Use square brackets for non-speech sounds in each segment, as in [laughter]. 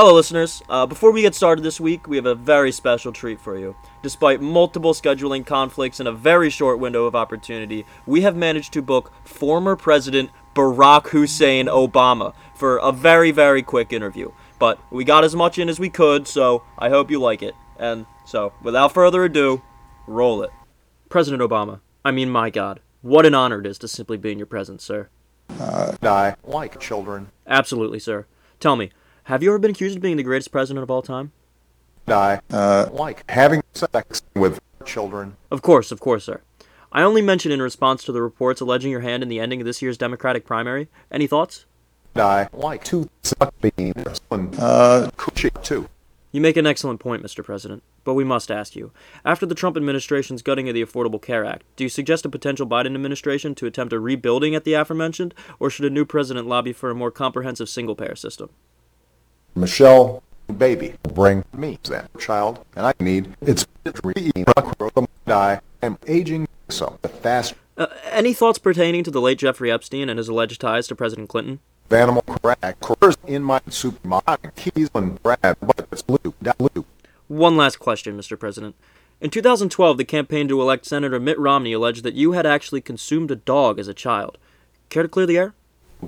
Hello, listeners. Uh, before we get started this week, we have a very special treat for you. Despite multiple scheduling conflicts and a very short window of opportunity, we have managed to book former President Barack Hussein Obama for a very, very quick interview. But we got as much in as we could, so I hope you like it. And so, without further ado, roll it. President Obama, I mean, my God, what an honor it is to simply be in your presence, sir. die like children. Absolutely, sir. Tell me, have you ever been accused of being the greatest president of all time? Die like having sex with children. Of course, of course, sir. I only mention in response to the reports alleging your hand in the ending of this year's Democratic primary. Any thoughts? Die like two suck beans. Uh, coochie too. You make an excellent point, Mr. President, but we must ask you. After the Trump administration's gutting of the Affordable Care Act, do you suggest a potential Biden administration to attempt a rebuilding at the aforementioned, or should a new president lobby for a more comprehensive single payer system? Michelle, baby, bring me that child, and I need it's die. I'm aging so fast. Uh, any thoughts pertaining to the late Jeffrey Epstein and his alleged ties to President Clinton? Animal crack, in my supermarket, keys and but it's blue, da blue. One last question, Mr. President. In 2012, the campaign to elect Senator Mitt Romney alleged that you had actually consumed a dog as a child. Care to clear the air?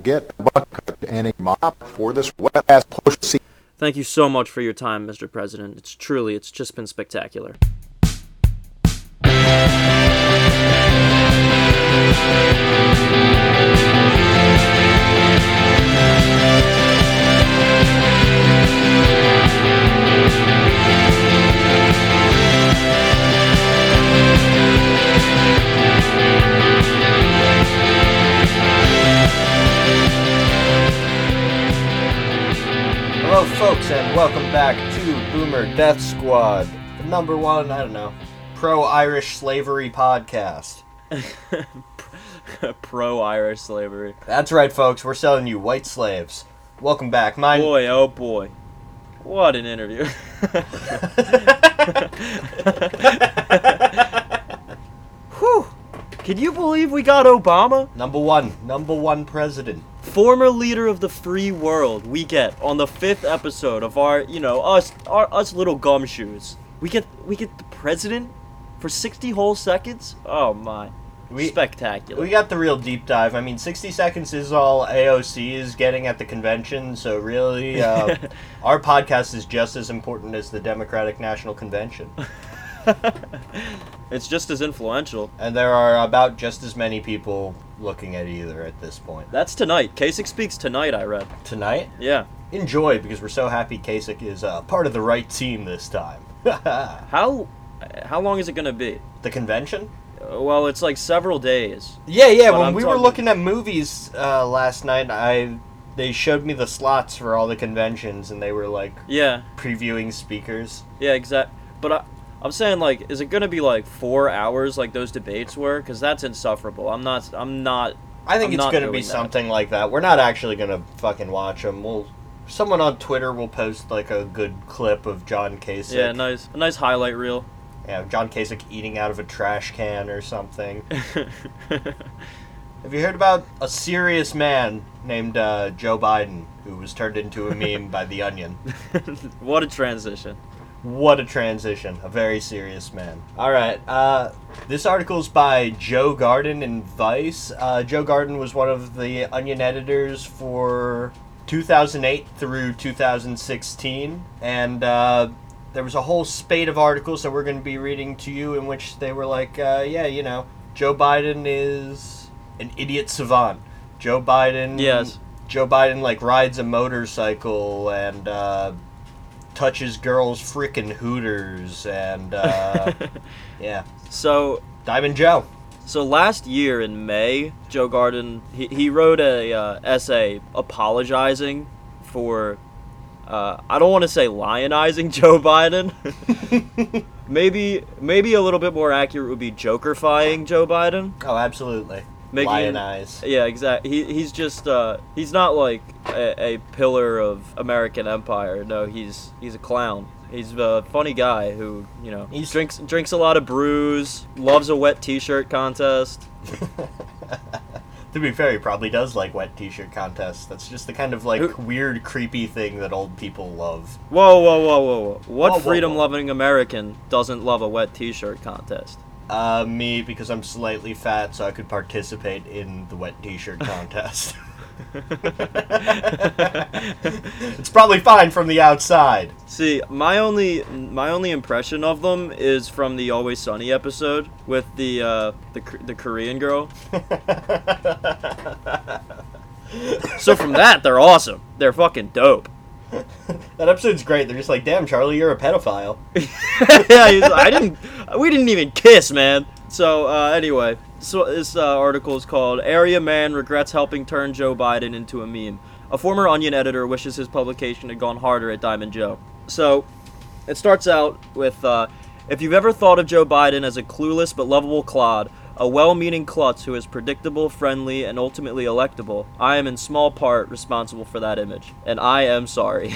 Get a bucket and a mop for this wet ass pussy. Thank you so much for your time, Mr. President. It's truly, it's just been spectacular. Folks, and welcome back to Boomer Death Squad, the number one, I don't know, pro Irish slavery podcast. [laughs] Pro Irish slavery. That's right, folks, we're selling you white slaves. Welcome back. My Boy, oh boy. What an interview. [laughs] Whew. Can you believe we got Obama? Number one, number one president. Former leader of the free world, we get on the fifth episode of our, you know, us, our, us little gumshoes. We get, we get the president for sixty whole seconds. Oh my, We- spectacular. We got the real deep dive. I mean, 60 seconds is all AOC is getting at the convention, so really, uh, [laughs] our podcast is just as important as the Democratic National Convention. [laughs] it's just as influential. And there are about just as many people looking at either at this point. That's tonight. Kasich speaks tonight. I read. Tonight, Yeah. enjoy because we're so happy Kasich is uh, part of the right team this time. [laughs] How, how long is it gonna be? The convention? Uh, Well, it's like several days. Yeah, yeah. When I'm we were looking at movies uh, last night, I they showed me the slots for all the conventions, and they were like Yeah. previewing speakers. Yeah. Exact. But I, I'm saying like, is it gonna be like four hours like those debates were? Because that's insufferable. I'm not. I'm not. I think I'm it's gonna be that. something like that. We're not actually gonna fucking watch them. We'll someone on Twitter will post like a good clip of John Kasich. Yeah. Nice. A nice highlight reel. Yeah, John Kasich eating out of a trash can or something. [laughs] Have you heard about a serious man named uh, Joe Biden who was turned into a meme by The Onion? [laughs] what a transition. What a transition. A very serious man. All right. Uh, this article is by Joe Garden in Vice. Uh, Joe Garden was one of the Onion editors for 2008 through 2016. And uh, there was a whole spate of articles that we're going to be reading to you in which they were like, uh, yeah, you know, Joe Biden is an idiot savant. Joe Biden. Yes. Joe Biden, like, rides a motorcycle and, uh, touches girls' frickin' hooters and uh, [laughs] yeah, So Diamond Joe. So last year in May, Joe Garden he, he wrote a uh, essay apologizing for uh, I don't want to say lionizing [laughs] Joe Biden. [laughs] maybe maybe a little bit more accurate would be jokerfying Joe Biden. Oh, absolutely. Making- Lionize. Yeah, exactly. He, he's just uh, he's not like a, a pillar of American empire. No, he's he's a clown. He's a funny guy who you know He's- drinks drinks a lot of brews, loves a wet T-shirt contest. [laughs] To be fair, he probably does like wet t-shirt contests. That's just the kind of like Who- weird, creepy thing that old people love. Whoa, whoa, whoa, whoa, whoa! What Whoa, whoa, freedom-loving American doesn't love a wet T-shirt contest? Uh, me because I'm slightly fat, so I could participate in the wet t-shirt [laughs] contest. [laughs] it's probably fine from the outside. See, my only my only impression of them is from the Always Sunny episode with the uh, the the Korean girl. [laughs] so from that, they're awesome. They're fucking dope. [laughs] That episode's great. They're just like, "Damn, Charlie, you're a pedophile." [laughs] yeah, he's- I didn't. We didn't even kiss, man. So uh, anyway, so this uh, article is called "Area Man Regrets Helping Turn Joe Biden into a Meme." A former Onion editor wishes his publication had gone harder at Diamond Joe. So, it starts out with, uh, "If you've ever thought of Joe Biden as a clueless but lovable clod." A well meaning klutz who is predictable, friendly, and ultimately electable. I am in small part responsible for that image. And I am sorry.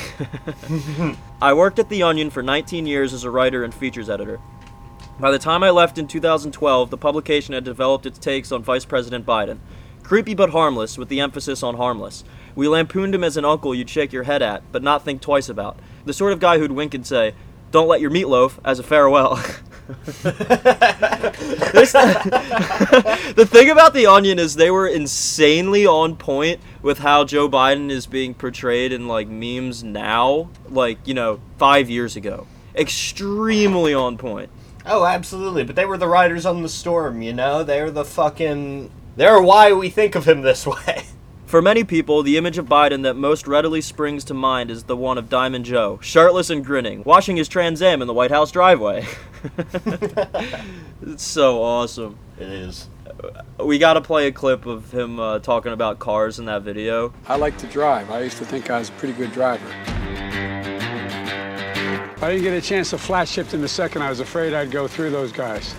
[laughs] I worked at The Onion for 19 years as a writer and features editor. By the time I left in 2012, the publication had developed its takes on Vice President Biden. Creepy but harmless, with the emphasis on harmless. We lampooned him as an uncle you'd shake your head at, but not think twice about. The sort of guy who'd wink and say, Don't let your meatloaf, as a farewell. [laughs] [laughs] The thing about The Onion is they were insanely on point with how Joe Biden is being portrayed in, like, memes now, like, you know, five years ago. Extremely on point. Oh, absolutely. But they were the riders on the storm, you know? They're the fucking. They're why we think of him this [laughs] way. For many people, the image of Biden that most readily springs to mind is the one of Diamond Joe, shirtless and grinning, washing his Trans Am in the White House driveway. [laughs] it's so awesome. It is. We gotta play a clip of him uh, talking about cars in that video. I like to drive. I used to think I was a pretty good driver. I didn't get a chance to flat shift in the second. I was afraid I'd go through those guys.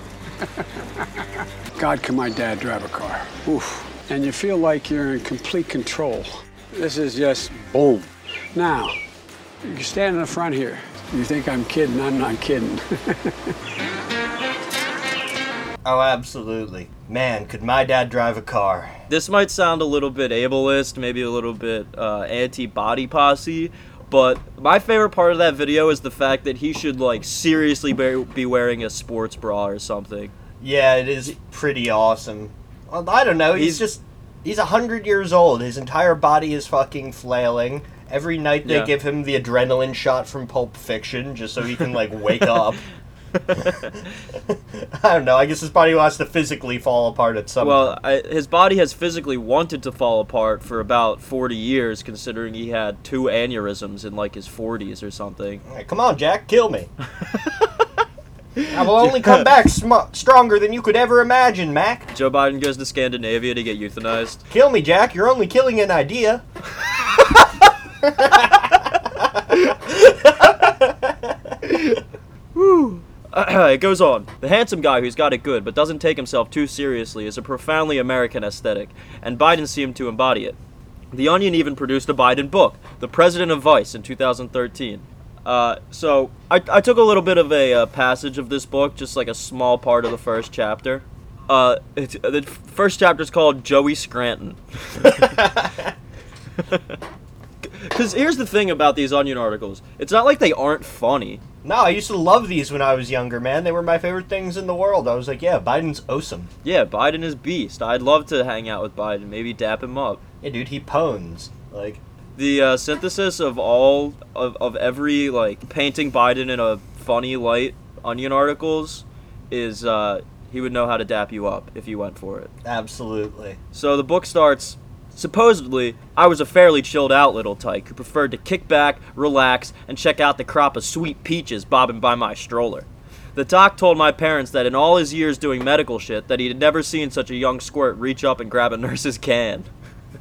[laughs] God, can my dad drive a car? Oof. And you feel like you're in complete control. This is just boom. Now, you stand in the front here. You think I'm kidding? I'm not kidding. [laughs] Oh, absolutely. Man, could my dad drive a car? This might sound a little bit ableist, maybe a little bit uh, anti-body posse, but my favorite part of that video is the fact that he should like seriously be be wearing a sports bra or something. Yeah, it is pretty awesome. Well, I don't know. He's, He's- just. He's a hundred years old. His entire body is fucking flailing. Every night they Yeah. give him the adrenaline shot from Pulp Fiction just so he can, like, wake up. [laughs] [laughs] I don't know. I guess his body wants to physically fall apart at some Well, I, his body has physically wanted to fall apart for about 40 years, considering he had two aneurysms in like his 40s or something. Hey, Come on, Jack, kill me. [laughs] I will only come [laughs] back sm- stronger than you could ever imagine, Mac. Joe Biden goes to Scandinavia to get euthanized. Kill me, Jack. You're only killing an idea. [laughs] [laughs] it goes on. The handsome guy who's got it good but doesn't take himself too seriously is a profoundly American aesthetic, and Biden seemed to embody it. The Onion even produced a Biden book, The President of Vice, in 2013. Uh, so I, I took a little bit of a uh, passage of this book, just like a small part of the first chapter. Uh, it's, the first chapter is called Joey Scranton. [laughs] Because here's the thing about these Onion articles it's not like they aren't funny. No, I used to love these when I was younger, man. They were my favorite things in the world. I was like, yeah, Biden's awesome. Yeah, Biden is beast. I'd love to hang out with Biden, maybe dap him up. Yeah, dude, he pones. Like, The uh, synthesis of all of, of every like painting Biden in a funny light Onion articles is uh, he would know how to dap you up if you went for it. absolutely. So the book starts. Supposedly, I was a fairly chilled out little tyke who preferred to kick back, relax, and check out the crop of sweet peaches bobbing by my stroller. The doc told my parents that in all his years doing medical shit that he had never seen such a young squirt reach up and grab a nurse's can. [laughs]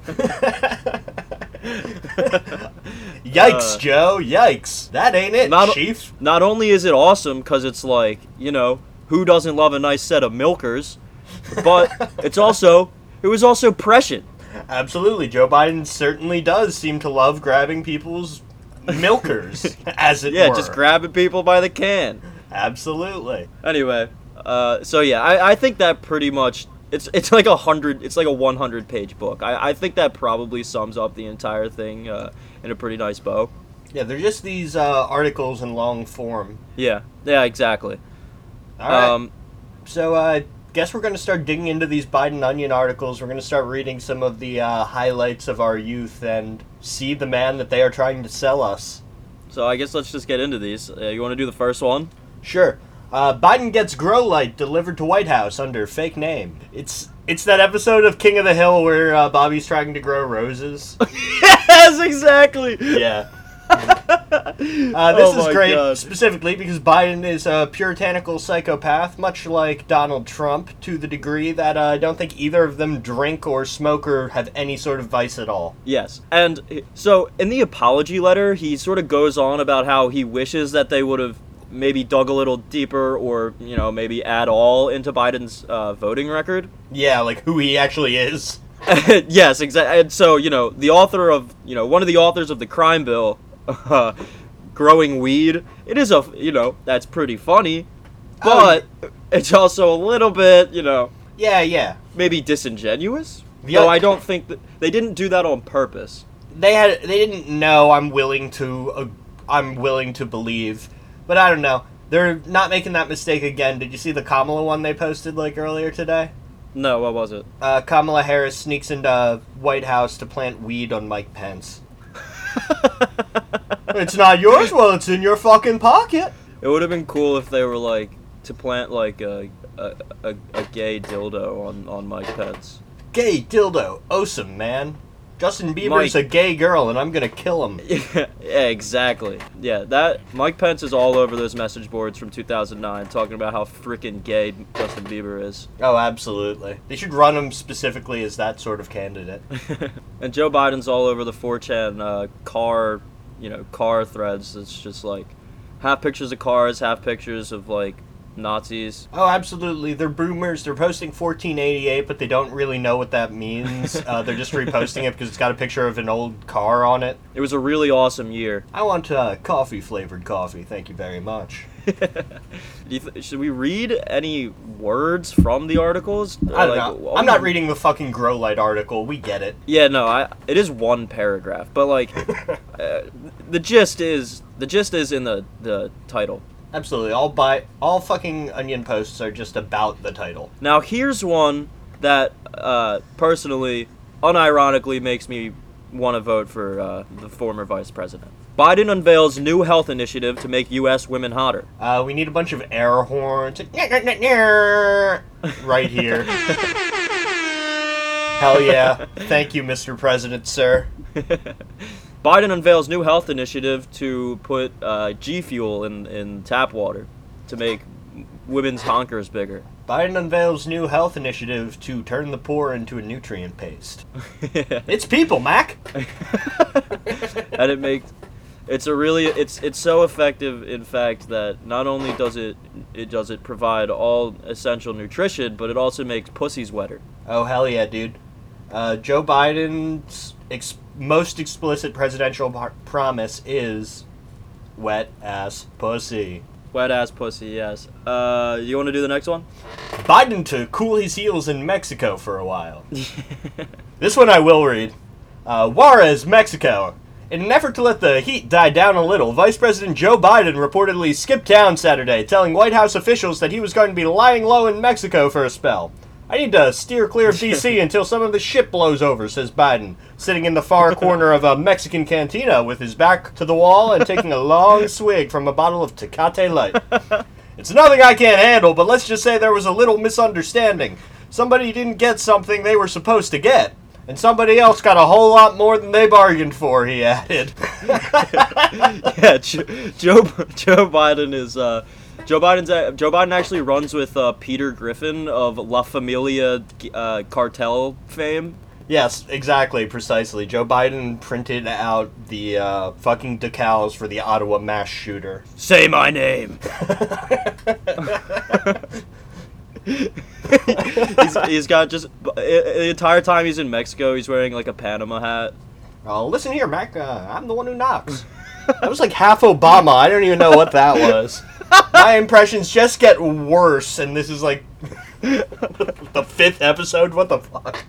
[laughs] [laughs] Yikes, Uh, Joe. Yikes. That ain't it, Not- Chief. Not only is it awesome because it's like, you know, who doesn't love a nice set of milkers, but [laughs] it's also, it was also prescient. Absolutely. Joe Biden certainly does seem to love grabbing people's milkers, [laughs] as it Yeah, were. just grabbing people by the can. Absolutely. Anyway, uh, so yeah, I, I think that pretty much It's it's like a hundred. It's like a one hundred page book. I, I think that probably sums up the entire thing uh, in a pretty nice bow. Yeah, they're just these uh, articles in long form. Yeah, yeah, exactly. All right. Um, So, uh, guess we're going to start digging into these Biden Onion articles. We're going to start reading some of the uh, highlights of our youth and see the man that they are trying to sell us. so I guess let's just get into these. Uh, you want to do the first one? Sure. Uh, Biden gets grow light delivered to White House under fake name. It's it's that episode of King of the Hill where uh, Bobby's trying to grow roses. [laughs] yes, exactly. yeah. [laughs] Uh, this Oh is great God. specifically because Biden is a puritanical psychopath, much like Donald Trump, to the degree that uh, I don't think either of them drink or smoke or have any sort of vice at all. Yes. And so in the apology letter, he sort of goes on about how he wishes that they would have maybe dug a little deeper or, you know, maybe at all into Biden's uh, voting record. Yeah, like who he actually is. [laughs] yes, exactly. And so, you know, the author of, you know, one of the authors of the crime bill, uh, [laughs] growing weed, it is a, you know, that's pretty funny, Oh, but it's also a little bit, you know, Yeah, yeah. maybe disingenuous. The Though I don't think that they didn't do that on purpose. they had they didn't know I'm willing to uh, I'm willing to believe, but I don't know. They're not making that mistake again. Did you see the Kamala one they posted like earlier today? No, what was it? Uh, Kamala Harris sneaks into White House to plant weed on Mike Pence. [laughs] it's not yours. Well, it's in your fucking pocket. It would have been cool if they were like to plant like a a, a, a gay dildo on on Mike Pence. Gay dildo, awesome man. Justin Bieber's Mike- a gay girl, and I'm gonna kill him. Yeah, [laughs] yeah, exactly. Yeah, that Mike Pence is all over those message boards from 2009 talking about how freaking gay Justin Bieber is. Oh, absolutely. They should run him specifically as that sort of candidate. [laughs] and Joe Biden's all over the 4chan uh, car, you know, car threads. It's just like half pictures of cars, half pictures of like Nazis. Oh, absolutely. They're boomers. They're posting 1488, but they don't really know what that means. [laughs] uh, they're just reposting it because it's got a picture of an old car on it. It was a really awesome year. I want uh, coffee flavored coffee. Thank you very much. [laughs] Do you th- should we read any words from the articles? I don't Like, know. I'm not reading the fucking Grow Light article. We get it. Yeah, no, I it is one paragraph, but like [laughs] uh, the gist is the gist is in the the title. Absolutely. All by all fucking onion posts are just about the title. Now here's one that uh, personally, unironically, makes me want to vote for uh, the former vice president. Biden unveils new health initiative to make U.S. women hotter. Uh, we need a bunch of air horns. Right here. [laughs] Hell yeah. Thank you, Mr. President, sir. [laughs] Biden unveils new health initiative to put uh, G Fuel in, in tap water to make women's honkers bigger. Biden unveils new health initiative to turn the poor into a nutrient paste. [laughs] It's people, Mac. [laughs] and it makes it's a really it's it's so effective in fact that not only does it it does it provide all essential nutrition but it also makes pussies wetter Oh hell yeah, dude. Uh, Joe Biden's ex- most explicit presidential par- promise is wet ass pussy. wet ass pussy yes uh you want to do the next one Biden to cool his heels in Mexico for a while. [laughs] This one I will read. Uh, Juarez, Mexico. In an effort to let the heat die down a little, Vice President Joe Biden reportedly skipped town Saturday, telling White House officials that he was going to be lying low in Mexico for a spell. I need to steer clear of D.C. [laughs] until some of the shit blows over, says Biden, sitting in the far corner of a Mexican cantina with his back to the wall and taking a long [laughs] swig from a bottle of Tecate Light. It's nothing I can't handle, but let's just say there was a little misunderstanding. Somebody didn't get something they were supposed to get. And somebody else got a whole lot more than they bargained for, he added. [laughs] yeah Joe, Joe Joe Biden is uh Joe Biden's a- Joe Biden actually runs with uh, Peter Griffin of La Familia uh, cartel fame. yes, exactly, precisely. Joe Biden printed out the uh, fucking decals for the Ottawa mass shooter. Say my name. [laughs] he's, he's got just the entire time he's in Mexico. He's wearing like a Panama hat. Oh, listen here, Mac. Uh, I'm the one who knocks. That was like half Obama. I don't even know what that was. [laughs] My impressions just get worse, and this is like [laughs] the fifth episode? What the fuck?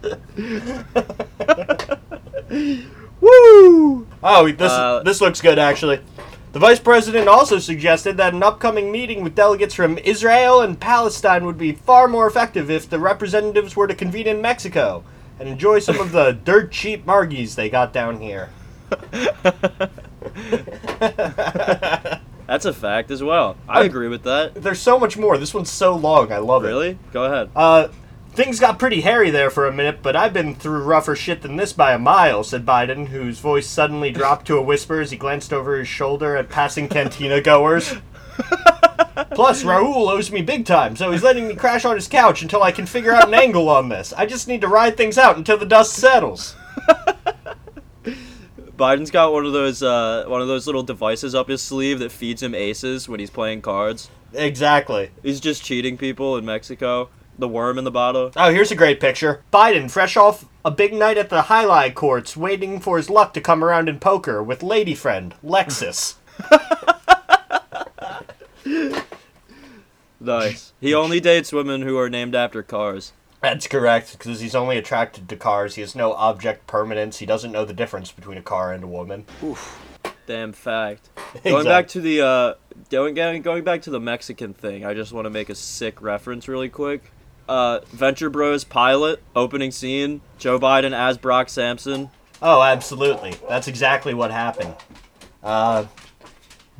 [laughs] Woo! Oh, this Uh, this looks good actually. The vice president also suggested that an upcoming meeting with delegates from Israel and Palestine would be far more effective if the representatives were to convene in Mexico and enjoy some of the [laughs] dirt cheap margies they got down here. That's a fact as well. I agree with that. There's so much more. This one's so long. I love it. Really? Go ahead. Uh, things got pretty hairy there for a minute, but I've been through rougher shit than this by a mile, said Biden, whose voice suddenly dropped to a whisper as he glanced over his shoulder at passing cantina goers. [laughs] Plus, Raul owes me big time, so he's letting me crash on his couch until I can figure out an angle on this. I just need to ride things out until the dust settles. Biden's got one of those uh, one of those little devices up his sleeve that feeds him aces when he's playing cards. Exactly. He's just cheating people in Mexico. The worm in the bottle. Oh, here's a great picture. Biden, fresh off a big night at the highlight courts, waiting for his luck to come around in poker with lady friend, Lexus. [laughs] [laughs] Nice. He only dates women who are named after cars. That's correct, because he's only attracted to cars. He has no object permanence. He doesn't know the difference between a car and a woman. Oof. Damn fact. [laughs] Going Exact- back to the uh, going going going back to the Mexican thing, I just want to make a sick reference really quick. Uh, Venture Bros pilot opening scene. Joe Biden as Brock Samson. Oh, absolutely. That's exactly what happened. Uh,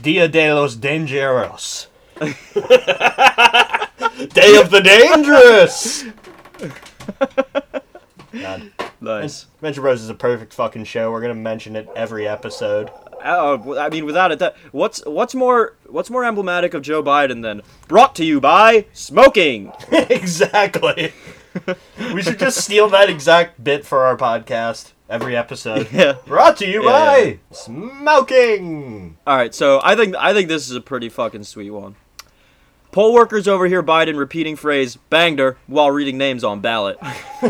Dia de los Dangeros. [laughs] [laughs] Day of the Dangerous! God. Nice. Venture Bros is a perfect fucking show. We're gonna mention it every episode. Uh, I mean, without it, what's what's more what's more emblematic of Joe Biden than brought to you by smoking? [laughs] exactly. we should just steal that exact bit for our podcast every episode. [laughs] Yeah. Brought to you Yeah, by yeah. smoking. All right, so I think I think this is a pretty fucking sweet one. Poll workers overhear Biden repeating phrase "banged her" while reading names on ballot. [laughs]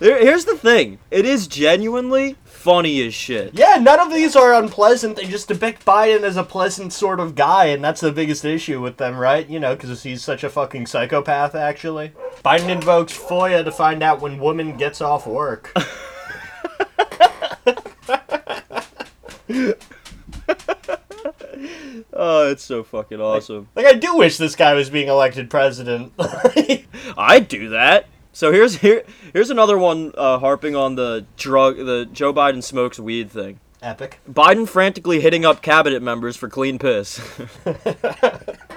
Here's the thing: it is genuinely funny as shit. Yeah, none of these are unpleasant. They just depict Biden as a pleasant sort of guy, and that's the biggest issue with them, right? You know, because he's such a fucking psychopath, actually. Biden invokes FOIA to find out when woman gets off work. [laughs] [laughs] Oh, it's so fucking awesome. like, I do wish this guy was being elected president. [laughs] I'd do that. So here's here here's another one uh, harping on the drug the Joe Biden smokes weed thing. Epic. Biden frantically hitting up cabinet members for clean piss. [laughs] [laughs]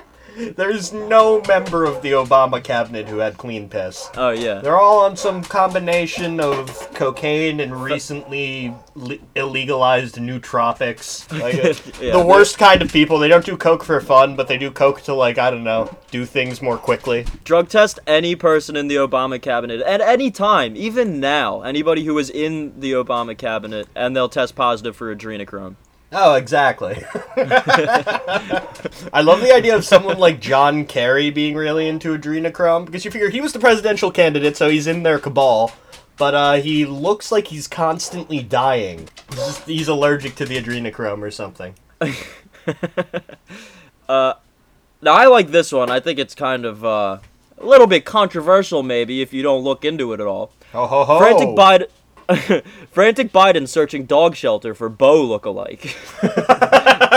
There's no member of the Obama cabinet who had clean piss. oh yeah. They're all on some combination of cocaine and recently le- illegalized nootropics. Like, [laughs] uh, Yeah, the worst kind of people. They don't do coke for fun, but they do coke to like I don't know, do things more quickly. Drug test any person in the Obama cabinet at any time, even now. Anybody who is in the Obama cabinet, and they'll test positive for adrenochrome. Oh, exactly. [laughs] I love the idea of someone like John Kerry being really into adrenochrome because you figure he was the presidential candidate, so he's in their cabal. But uh, he looks like he's constantly dying. He's, just, he's allergic to the adrenochrome or something. [laughs] Now I like this one. I think it's kind of uh, a little bit controversial, maybe if you don't look into it at all. Ho ho ho! Frantic Biden. [laughs] Frantic Biden searching dog shelter for Bo look-alike. [laughs]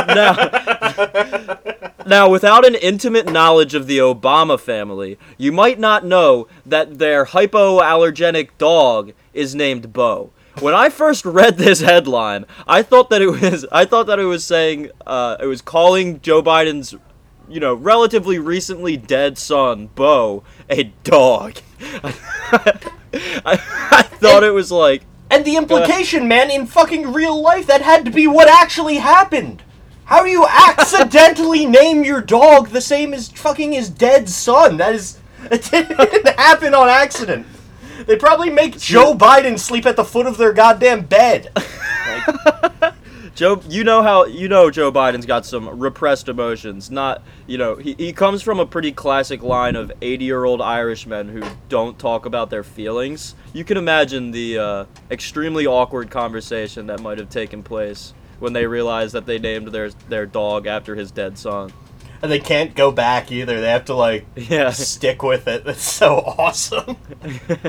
now, now, without an intimate knowledge of the Obama family, you might not know that their hypoallergenic dog is named Bo. When I first read this headline, I thought that it was I thought that it was saying uh, it was calling Joe Biden's you know, relatively recently dead son, Bo, a dog. [laughs] [laughs] I, I thought it was like, And the implication, man, in fucking real life, that had to be what actually happened. How do you accidentally [laughs] name your dog the same as fucking his dead son? That is. [laughs] It didn't happen on accident. They probably make Joe Biden sleep at the foot of their goddamn bed. Joe, you know how you know Joe Biden's got some repressed emotions. Not, you know, he, he comes from a pretty classic line of 80-year-old Irishmen who don't talk about their feelings. You can imagine the uh, extremely awkward conversation that might have taken place when they realized that they named their their dog after his dead son. and they can't go back either. They have to like [laughs] Yeah. stick with it. That's so awesome.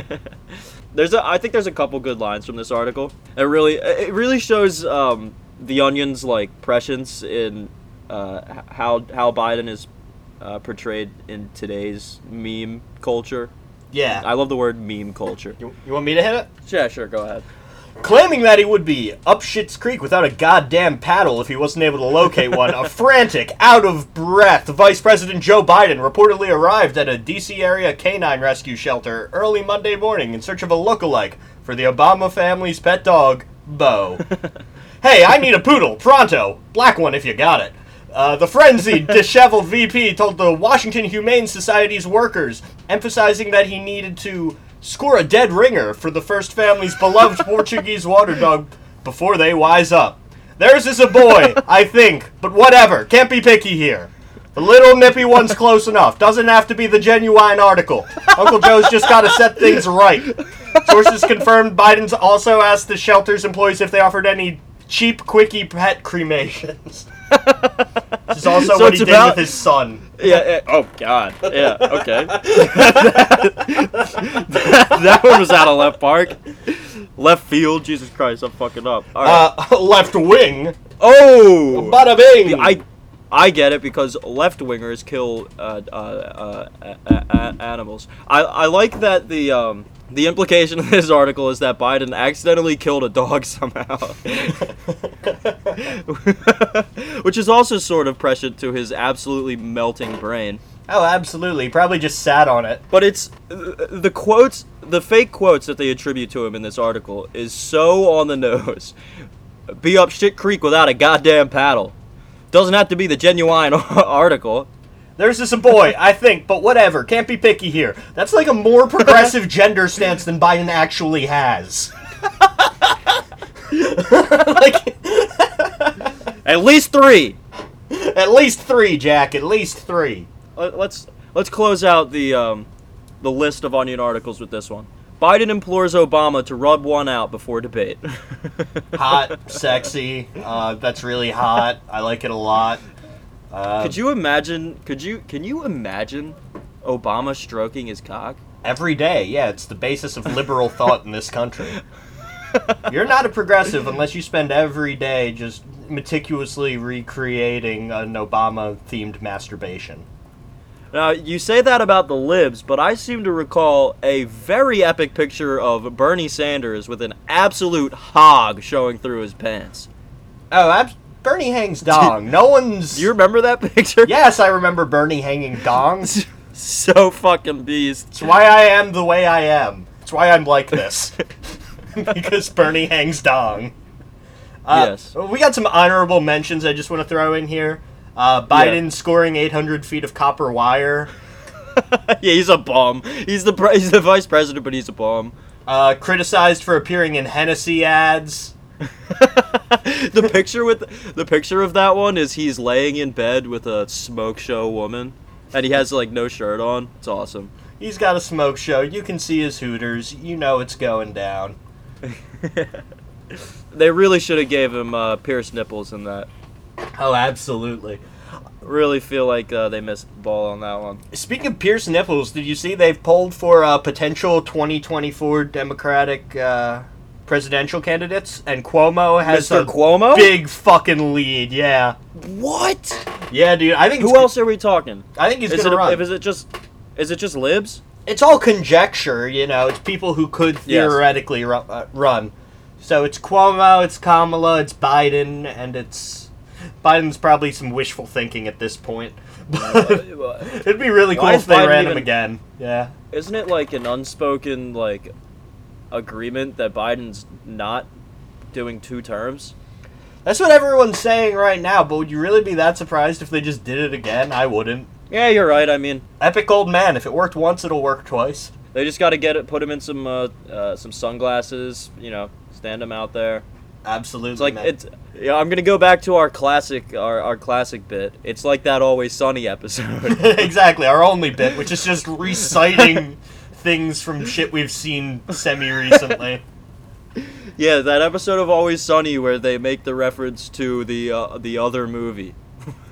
[laughs] there's a I think there's a couple good lines from this article. It really it really shows um, the Onion's like prescience in uh, how how Biden is uh, portrayed in today's meme culture. Yeah. I love the word meme culture. you, you want me to hit it? Yeah, sure, go ahead. Claiming that he would be up Shit's Creek without a goddamn paddle if he wasn't able to locate one, a [laughs] frantic, out of breath Vice President Joe Biden reportedly arrived at a D.C. area canine rescue shelter early Monday morning in search of a look-alike for the Obama family's pet dog, Bo. [laughs] hey, I need a poodle, pronto. Black one if you got it. Uh, the frenzied, [laughs] disheveled VP told the Washington Humane Society's workers, emphasizing that he needed to score a dead ringer for the first family's beloved [laughs] Portuguese water dog before they wise up. Theirs is a boy, [laughs] I think, but whatever. Can't be picky here. The little nippy one's close enough. Doesn't have to be the genuine article. Uncle Joe's just got to set things right. Sources confirmed Biden's also asked the shelter's employees if they offered any cheap, quickie pet cremations. [laughs] This is also So what he did about- with his son. Yeah. yeah. Oh God. Yeah. Okay. [laughs] [laughs] that one was out of left park. Left field. Jesus Christ, I'm fucking up. All right. Uh, left wing. oh. Bada bing. I I get it because left wingers kill uh, uh, uh, animals. I, I like that the um, the implication of this article is that Biden accidentally killed a dog [laughs] somehow, [laughs] which is also sort of prescient to his absolutely melting brain. oh, absolutely. Probably just sat on it. But it's uh, the quotes, the fake quotes that they attribute to him in this article is so on the nose. Be up shit creek without a goddamn paddle. Doesn't have to be the genuine [laughs] article. There's just a boy, I think, but whatever. Can't be picky here. That's like a more [laughs] progressive gender stance than Biden actually has. [laughs] like, [laughs] At least three. at least three, Jack. At least three. Let- Let's let's close out the um, the list of onion articles with this one. Biden implores Obama to rub one out before debate. Hot, sexy. Uh, that's really hot. I like it a lot. Uh, could you imagine? Could you? Can you imagine Obama stroking his cock? Every day, yeah, it's the basis of liberal thought in this country. [laughs] You're not a progressive unless you spend every day just meticulously recreating an Obama themed masturbation. Now, you say that about the libs, but I seem to recall a very epic picture of Bernie Sanders with an absolute hog showing through his pants. Oh, abs- Bernie hangs dong. No one's. Do you remember that [laughs] picture? Yes, I remember Bernie hanging dongs. [laughs] so fucking beast. It's why I am the way I am. It's why I'm like this. [laughs] because Bernie hangs dong. Uh, Yes. We got some honorable mentions I just want to throw in here. Uh, Biden scoring 800 feet of copper wire. yeah, he's a bum. He's the pre- he's the vice president, but he's a bum. Uh, criticized for appearing in Hennessy ads. [laughs] the picture with the picture of that one is he's laying in bed with a smoke show woman, and he has like no shirt on. It's awesome. He's got a smoke show. You can see his hooters. You know it's going down. [laughs] They really should have gave him uh, pierced nipples in that. Oh, absolutely. Really feel like uh, they missed the ball on that one. Speaking of Pierce Nipples, did you see they've polled for a potential 2024 Democratic uh, presidential candidates, and Cuomo has Mr. a Cuomo? big fucking lead. Yeah, What? yeah, dude. I think Who it's- else are we talking? I think he's Is gonna it, run. if is it just is it just libs? it's all conjecture, you know. It's people who could theoretically ru- uh, run. So it's Cuomo, it's Kamala, it's Biden, and it's Biden's probably some wishful thinking at this point. [laughs] But it'd be really cool Why if they Biden ran him even- again. Yeah. Isn't it like an unspoken like agreement that Biden's not doing two terms? That's what everyone's saying right now, but would you really be that surprised if they just did it again? I wouldn't. Yeah, you're right. I mean, Epic old man. If it worked once, it'll work twice. they just got to get it, put him in some uh, uh, some sunglasses. You know, stand him out there. Absolutely. It's like man. it's. Yeah, I'm gonna go back to our classic, our, our classic bit. It's like that Always Sunny episode. [laughs] exactly our only bit, which is just reciting [laughs] things from shit we've seen semi recently. [laughs] yeah, that episode of Always Sunny where they make the reference to the uh, the other movie.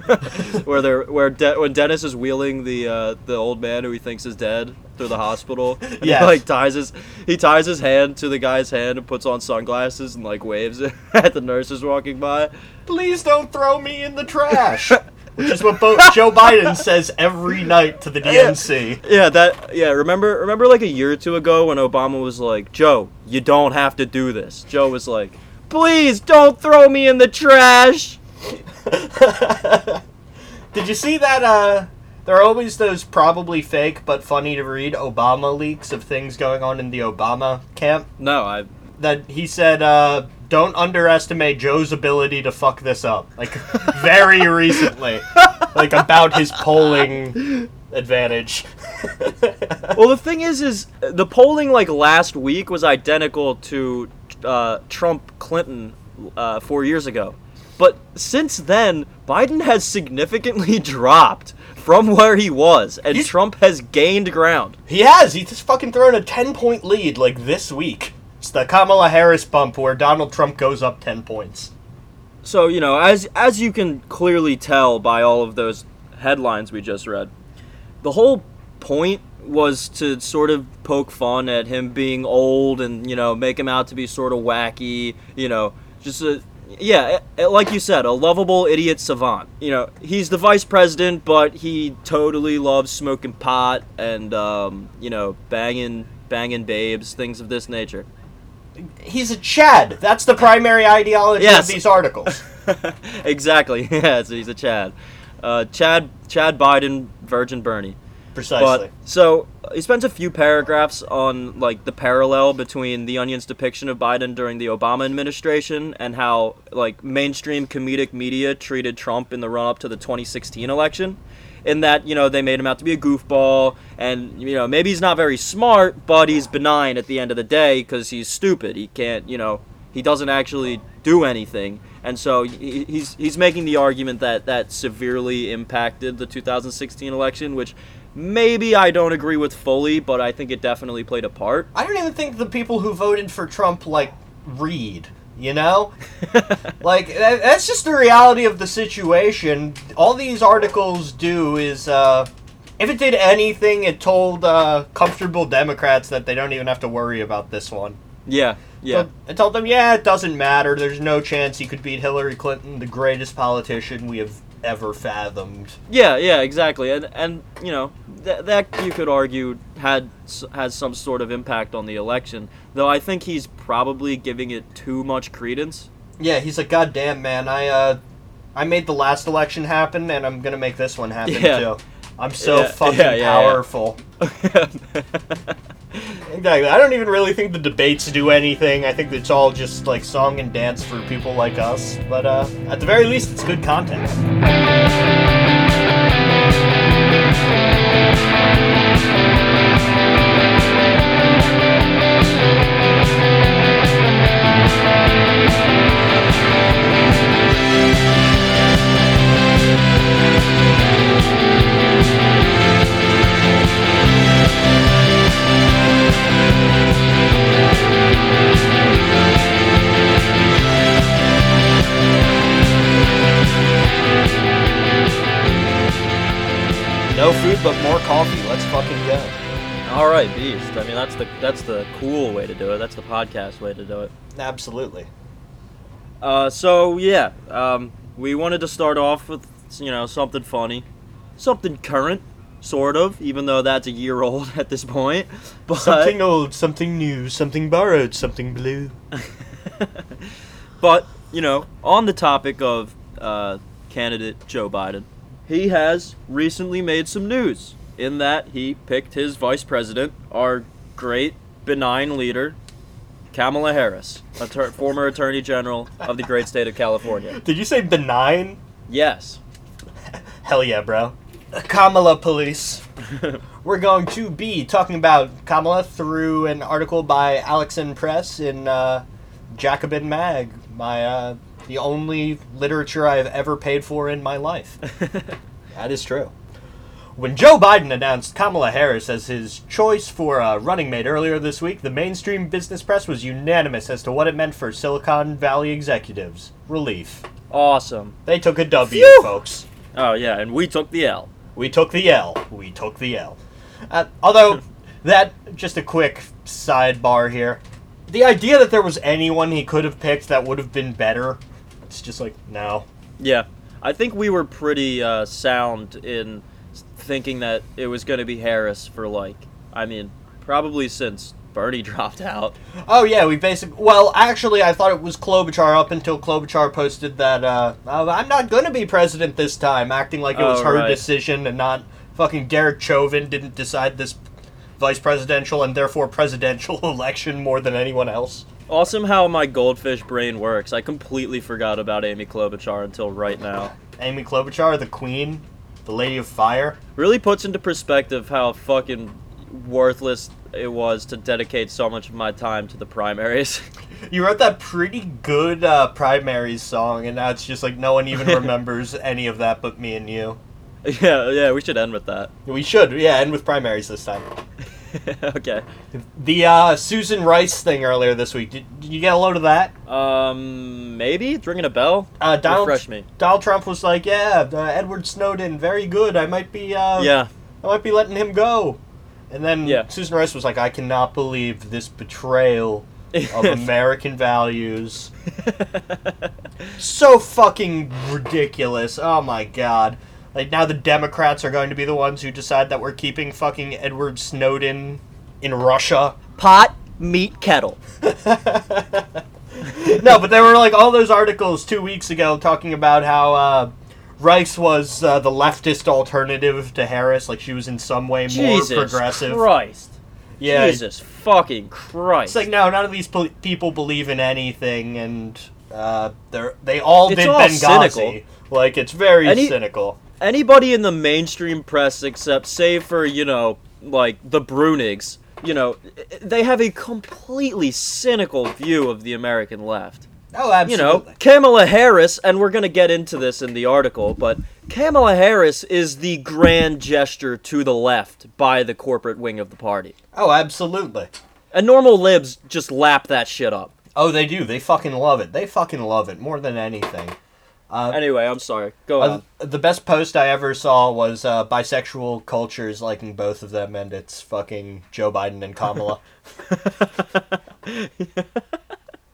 [laughs] where they're where De- when Dennis is wheeling the uh, the old man who he thinks is dead through the hospital. He like ties his he ties his hand to the guy's hand and puts on sunglasses and like waves [laughs] at the nurses walking by. Please don't throw me in the trash. Which is what Bo- Joe Biden says every night to the DNC. Yeah, that yeah. Remember remember like a year or two ago when Obama was like, Joe, you don't have to do this. Joe was like, please don't throw me in the trash. [laughs] Did you see that? Uh, there are always those probably fake but funny to read Obama leaks of things going on in the Obama camp. No, I That he said, uh, "Don't underestimate Joe's ability to fuck this up." Like very [laughs] recently, like about his polling advantage. [laughs] well, the thing is, is the polling like last week was identical to uh, Trump Clinton uh, four years ago, but since then Biden has significantly [laughs] dropped from where he was, and He's- Trump has gained ground. He has. He's just fucking thrown a ten point lead like this week. It's the Kamala Harris bump where Donald Trump goes up ten points. So you know, as as you can clearly tell by all of those headlines we just read, the whole point was to sort of poke fun at him being old and you know make him out to be sort of wacky. You know, just a yeah, like you said, a lovable idiot savant. You know, he's the vice president, but he totally loves smoking pot and um, you know banging banging babes, things of this nature. He's a Chad. That's the primary ideology Yes. of these articles. [laughs] exactly. [laughs] Yeah, so he's a Chad. Uh, Chad Chad Biden, Virgin Bernie. Precisely. But so he spends a few paragraphs on like the parallel between the Onion's depiction of Biden during the Obama administration and how like mainstream comedic media treated Trump in the run up to the 2016 election. In that you know they made him out to be a goofball, and you know maybe he's not very smart, but he's benign at the end of the day because he's stupid. He can't you know he doesn't actually do anything, and so he's he's making the argument that that severely impacted the 2016 election, which maybe I don't agree with fully, but I think it definitely played a part. I don't even think the people who voted for Trump like read. You know, [laughs] like that, that's just the reality of the situation. All these articles do is, uh, if it did anything, it told uh, comfortable Democrats that they don't even have to worry about this one. Yeah, yeah, So it told them, yeah, it doesn't matter. There's no chance he could beat Hillary Clinton, the greatest politician we have ever fathomed. yeah, yeah, exactly. And and you know that that you could argue had has some sort of impact on the election, though I think he's probably giving it too much credence. Yeah, he's like, God damn, man, I uh, I made the last election happen, and I'm gonna make this one happen Yeah. too. I'm so Yeah, fucking yeah, powerful. Exactly. I don't even really think the debates do anything. I think it's all just like song and dance for people like us. But uh, at the very least, it's good content. No food, but more coffee. Let's fucking go. All right, beast. I mean, that's the that's the cool way to do it. That's the podcast way to do it. Absolutely. Uh, so yeah, um, we wanted to start off with you know something funny, something current, sort of, even though that's a year old [laughs] at this point. But Something old, something new, something borrowed, something blue. [laughs] but you know, on the topic of uh, candidate Joe Biden, he has recently made some news in that he picked his vice president, our great benign leader, Kamala Harris, atter- former Attorney General of the great state of California. [laughs] Did you say benign? Yes. Hell yeah, bro. Kamala Police. [laughs] We're going to be talking about Kamala through an article by Alex N. Press in uh, Jacobin Mag, my uh, the only literature I have ever paid for in my life. [laughs] that is true. When Joe Biden announced Kamala Harris as his choice for a running mate earlier this week, the mainstream business press was unanimous as to what it meant for Silicon Valley executives. Relief. Awesome. They took a W, Phew! folks. Oh yeah, and we took the L. We took the L. We took the L. Uh, although, [laughs] that, just a quick sidebar here. The idea that there was anyone he could have picked that would have been better, it's just like, no. Yeah, I think we were pretty uh, sound in thinking that it was going to be Harris for like, I mean, probably since Bernie [laughs] dropped out. Oh, yeah, we basically. Well, actually, I thought it was Klobuchar up until Klobuchar posted that, uh, "Oh, I'm not going to be president this time, acting like it was Oh, her right. decision and not fucking Derek Chauvin didn't decide this vice presidential and therefore presidential [laughs] election more than anyone else. Awesome how my goldfish brain works. I completely forgot about Amy Klobuchar until right now. Amy Klobuchar, the queen, the lady of fire. Really puts into perspective how fucking worthless it was to dedicate so much of my time to the primaries. [laughs] You wrote that pretty good uh, primaries song, and now it's just like no one even [laughs] remembers any of that but me and you. yeah, yeah, we should end with that. We should, yeah, end with primaries this time. [laughs] okay. The uh, Susan Rice thing earlier this week. Did, did you get a load of that? Um, maybe it's ringing a bell. Uh, Donald, Refresh me. Donald Trump was like, "Yeah, uh, Edward Snowden, very good. I might be, uh, Yeah. I might be letting him go." And then Yeah. Susan Rice was like, "I cannot believe this betrayal of [laughs] American values." [laughs] so fucking ridiculous. Oh my god. Like now the Democrats are going to be the ones who decide that we're keeping fucking Edward Snowden in Russia. Pot, meet, kettle. [laughs] no, but there were like all those articles two weeks ago talking about how uh, Rice was uh, the leftist alternative to Harris. Like she was in some way more Jesus progressive. Christ. Yeah, Jesus fucking Christ. it's like no, none of these pol- people believe in anything, and uh, they're they all It's did all Benghazi. cynical. Like it's very Any- cynical. Anybody in the mainstream press, except save for you know, like the Bruenigs, you know, they have a completely cynical view of the American left. Oh, absolutely. you know. Kamala Harris, and we're going to get into this in the article, but Kamala Harris is the grand gesture to the left by the corporate wing of the party. Oh, absolutely. And normal libs just lap that shit up. Oh, they do. They fucking love it. They fucking love it more than anything. Anyway, I'm sorry. Go Uh, on. the best post I ever saw was uh, bisexual cultures liking both of them, and it's fucking Joe Biden and Kamala.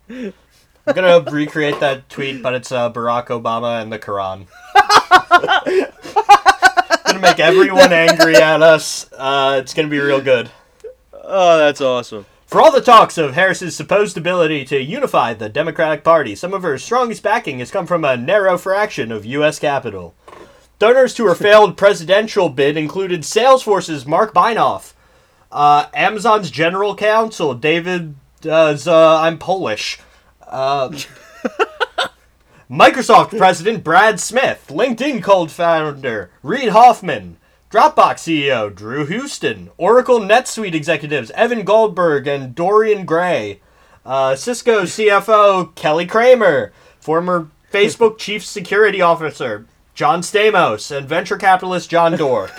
[laughs] I'm gonna recreate that tweet, but it's uh, Barack Obama and the Quran. [laughs] gonna make everyone angry at us. Uh, it's gonna be real good. Oh, that's awesome. For all the talks of Harris's supposed ability to unify the Democratic Party, some of her strongest backing has come from a narrow fraction of U.S. capital. Donors to her [laughs] failed presidential bid included Salesforce's Mark Beinoff, uh, Amazon's general counsel David. Uh, Z- I'm Polish. Uh, Microsoft president Brad Smith, LinkedIn co-founder Reid Hoffman, Dropbox CEO Drew Houston, Oracle NetSuite executives Evan Goldberg and Dorian Gray, uh, Cisco CFO Kelly Kramer, former Facebook [laughs] chief security officer John Stamos, and venture capitalist John Doerr.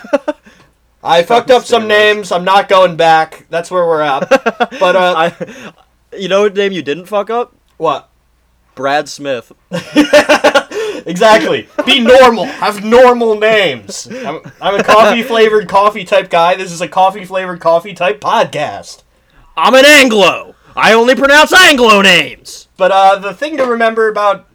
I fucked up some names. I'm not going back. That's where we're at. But uh, [laughs] I, you know what name you didn't fuck up? What? Brad Smith. [laughs] Exactly. Be normal. Have normal names. I'm, I'm a coffee flavored coffee type guy. This is a coffee flavored coffee type podcast. I'm an Anglo. I only pronounce Anglo names. But uh, the thing to remember about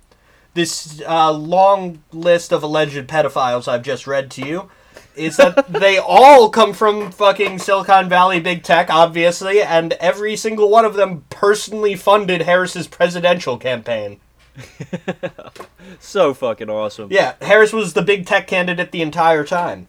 this uh, long list of alleged pedophiles I've just read to you is that they all come from fucking Silicon Valley big tech, obviously, and every single one of them personally funded Harris's presidential campaign. [laughs] So fucking awesome. Yeah, Harris was the big tech candidate the entire time.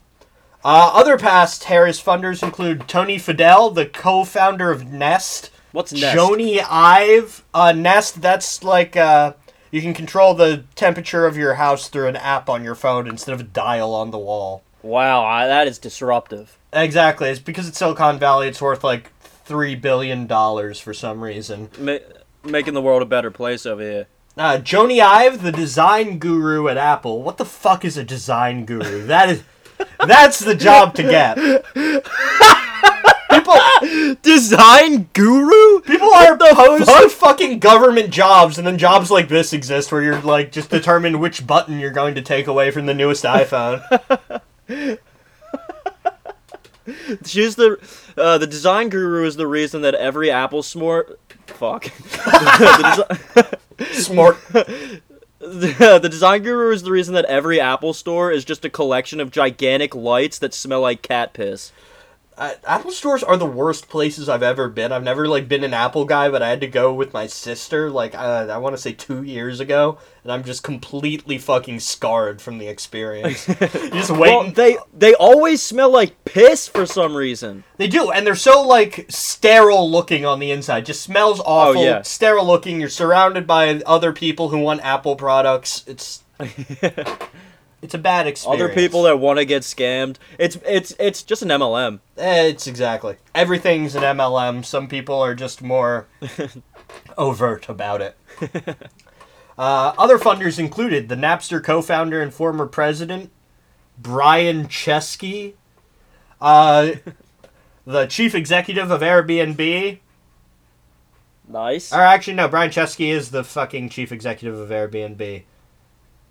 Uh, other past Harris funders include Tony Fadell, the co-founder of Nest. What's Nest? Jony Ive. Uh, Nest, that's like uh, you can control the temperature of your house through an app on your phone instead of a dial on the wall. Wow, I, that is disruptive. Exactly. It's because it's Silicon Valley. It's worth like three billion dollars for some reason. Ma- making the world a better place over here. Uh, Jony Ive, the design guru at Apple. What the fuck is a design guru? That is, [laughs] that's the job to get. People, [laughs] Design guru? People are the opposed fuck? to fucking government jobs, and then jobs like this exist where you're like just determine which button you're going to take away from the newest iPhone. [laughs] [laughs] She's the uh, the design guru is the reason that every Apple smart fuck. [laughs] the, desi- Smart. the, [laughs] the design guru is the reason that every Apple store is just a collection of gigantic lights that smell like cat piss. Uh, Apple stores are the worst places I've ever been. I've never like been an Apple guy, but I had to go with my sister like uh, I want to say two years ago, and I'm just completely fucking scarred from the experience. you [laughs] just wait. Well, they they always smell like piss for some reason. They do, and they're so like sterile looking on the inside. Just smells awful. Oh, yeah. Sterile looking. You're surrounded by other people who want Apple products. It's [laughs] it's a bad experience. Other people that want to get scammed. It's it's it's just an MLM. Eh, It's exactly everything's an MLM. Some people are just more [laughs] overt about it. [laughs] Uh, other funders included the Napster co-founder and former president Brian Chesky, uh, [laughs] the chief executive of Airbnb. Nice. Or actually, no, Brian Chesky is the fucking chief executive of Airbnb.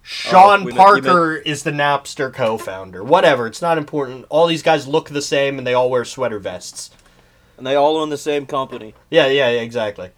Oh, Sean Oh, you Parker is the Napster co-founder. Whatever, it's not important. All these guys look the same, and they all wear sweater vests. And they all own the same company. Yeah, yeah, yeah, exactly.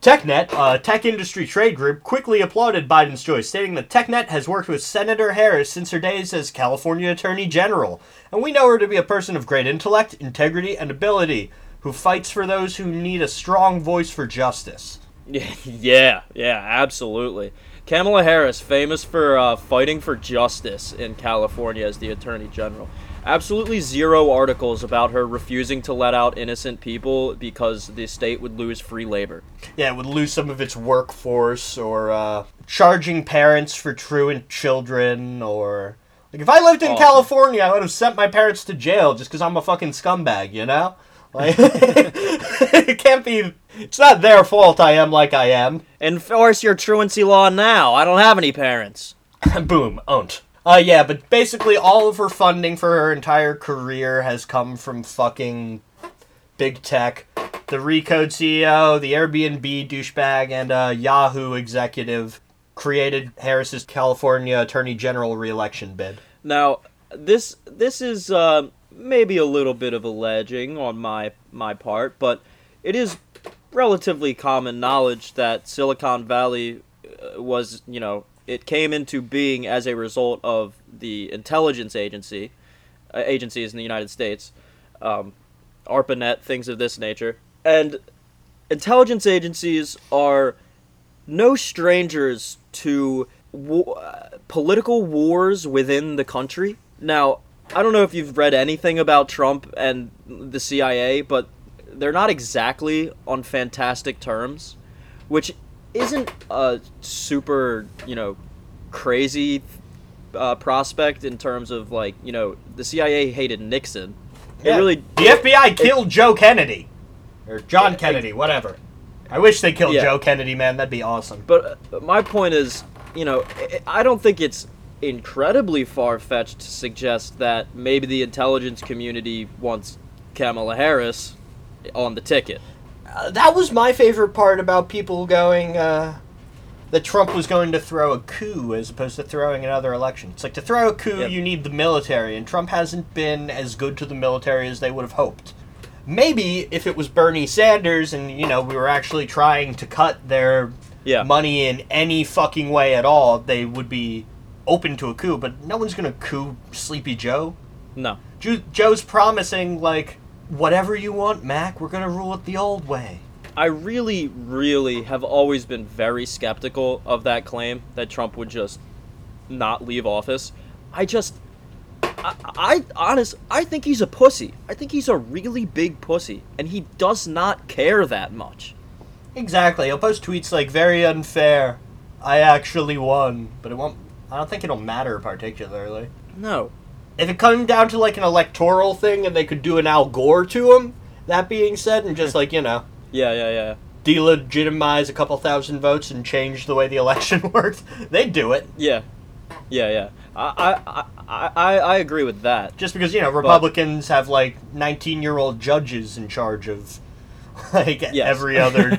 TechNet, a tech industry trade group, quickly applauded Biden's choice, stating that TechNet has worked with Senator Harris since her days as California Attorney General, and we know her to be a person of great intellect, integrity, and ability, who fights for those who need a strong voice for justice. [laughs] Yeah, yeah, yeah, absolutely. Kamala Harris, famous for uh, fighting for justice in California as the Attorney General. Absolutely zero articles about her refusing to let out innocent people because the state would lose free labor. Yeah, it would lose some of its workforce, or uh, charging parents for truant children, or like if I lived in Awesome. California, I would have sent my parents to jail just because I'm a fucking scumbag, you know? Like, [laughs] it can't be. It's not their fault. I am like I am. Enforce your truancy law now. I don't have any parents. [laughs] Boom, owned. Uh, yeah, but basically all of her funding for her entire career has come from fucking big tech. The Recode CEO, the Airbnb douchebag, and uh, Yahoo executive created Harris's California Attorney General reelection bid. Now, this this is uh, maybe a little bit of alleging on my my part, but it is relatively common knowledge that Silicon Valley uh, was, you know, it came into being as a result of the intelligence agency uh, agencies in the United States, um, ARPANET, things of this nature, and intelligence agencies are no strangers to uh, political wars within the country. Now, I don't know if you've read anything about Trump and the CIA, but they're not exactly on fantastic terms, which isn't a super, you know, crazy uh, prospect in terms of like, you know, the CIA hated Nixon. It really The FBI killed Joe Kennedy. Or John Kennedy, whatever. I wish they killed Yeah. Joe Kennedy, man. That'd be awesome. But uh, my point is, you know, I don't think it's incredibly far fetched to suggest that maybe the intelligence community wants Kamala Harris on the ticket. Uh, that was my favorite part about people going uh, that Trump was going to throw a coup as opposed to throwing another election. It's like to throw a coup, Yep. you need the military, and Trump hasn't been as good to the military as they would have hoped. Maybe if it was Bernie Sanders and you know we were actually trying to cut their Yeah. money in any fucking way at all, they would be open to a coup. But no one's gonna coup Sleepy Joe. No. Joe's promising like whatever you want, Mac. We're gonna rule it the old way. I really, really have always been very skeptical of that claim that Trump would just not leave office. I just, I, I honest, I think he's a pussy. I think he's a really big pussy, and he does not care that much. Exactly. He'll post tweets like "very unfair." I actually won, but it won't. I don't think it'll matter particularly. No. If it comes down to like an electoral thing, and they could do an Al Gore to him. That being said, and just [laughs] like you know, Yeah, yeah, yeah. delegitimize a couple thousand votes and change the way the [laughs] election worked, they'd do it. Yeah, yeah, yeah. I, I, I, I, I agree with that. Just because you know Republicans have like 19-year-old judges in charge of [laughs] like Yes. every other,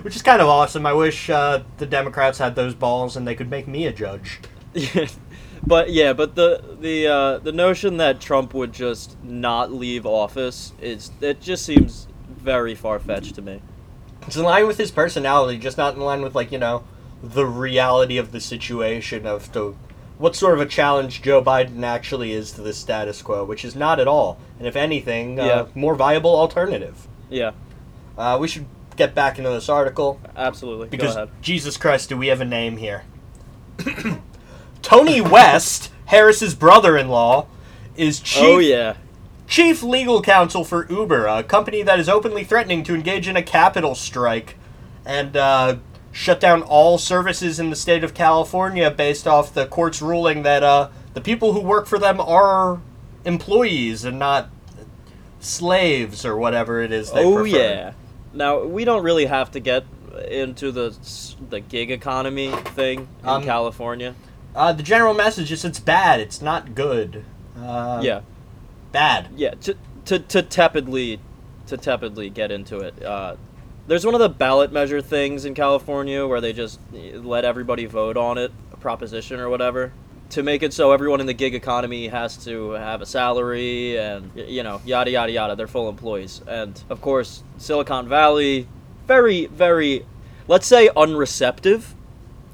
which is kind of awesome. I wish uh, the Democrats had those balls and they could make me a judge. [laughs] but yeah, but the the uh, the notion that Trump would just not leave office is it just seems very far fetched to me. It's in line with his personality, just not in line with like you know the reality of the situation of the what sort of a challenge Joe Biden actually is to the status quo, which is not at all, and if anything, uh, more viable alternative. Yeah, Uh, we should get back into this article absolutely. because Go ahead. Jesus Christ, do we have a name here? [clears throat] Tony West, Harris's brother-in-law, is chief Oh yeah. chief legal counsel for Uber, a company that is openly threatening to engage in a capital strike and uh, shut down all services in the state of California based off the court's ruling that uh, the people who work for them are employees and not slaves or whatever it is they Oh prefer. yeah. Now we don't really have to get into the the gig economy thing in Um, California. Uh, the general message is it's bad. It's not good. Uh, yeah, Bad. yeah. To, to to tepidly to tepidly get into it. Uh, there's one of the ballot measure things in California where they just let everybody vote on it, a proposition or whatever, to make it so everyone in the gig economy has to have a salary and you know yada yada yada. They're full employees, and of course Silicon Valley, very very, let's say unreceptive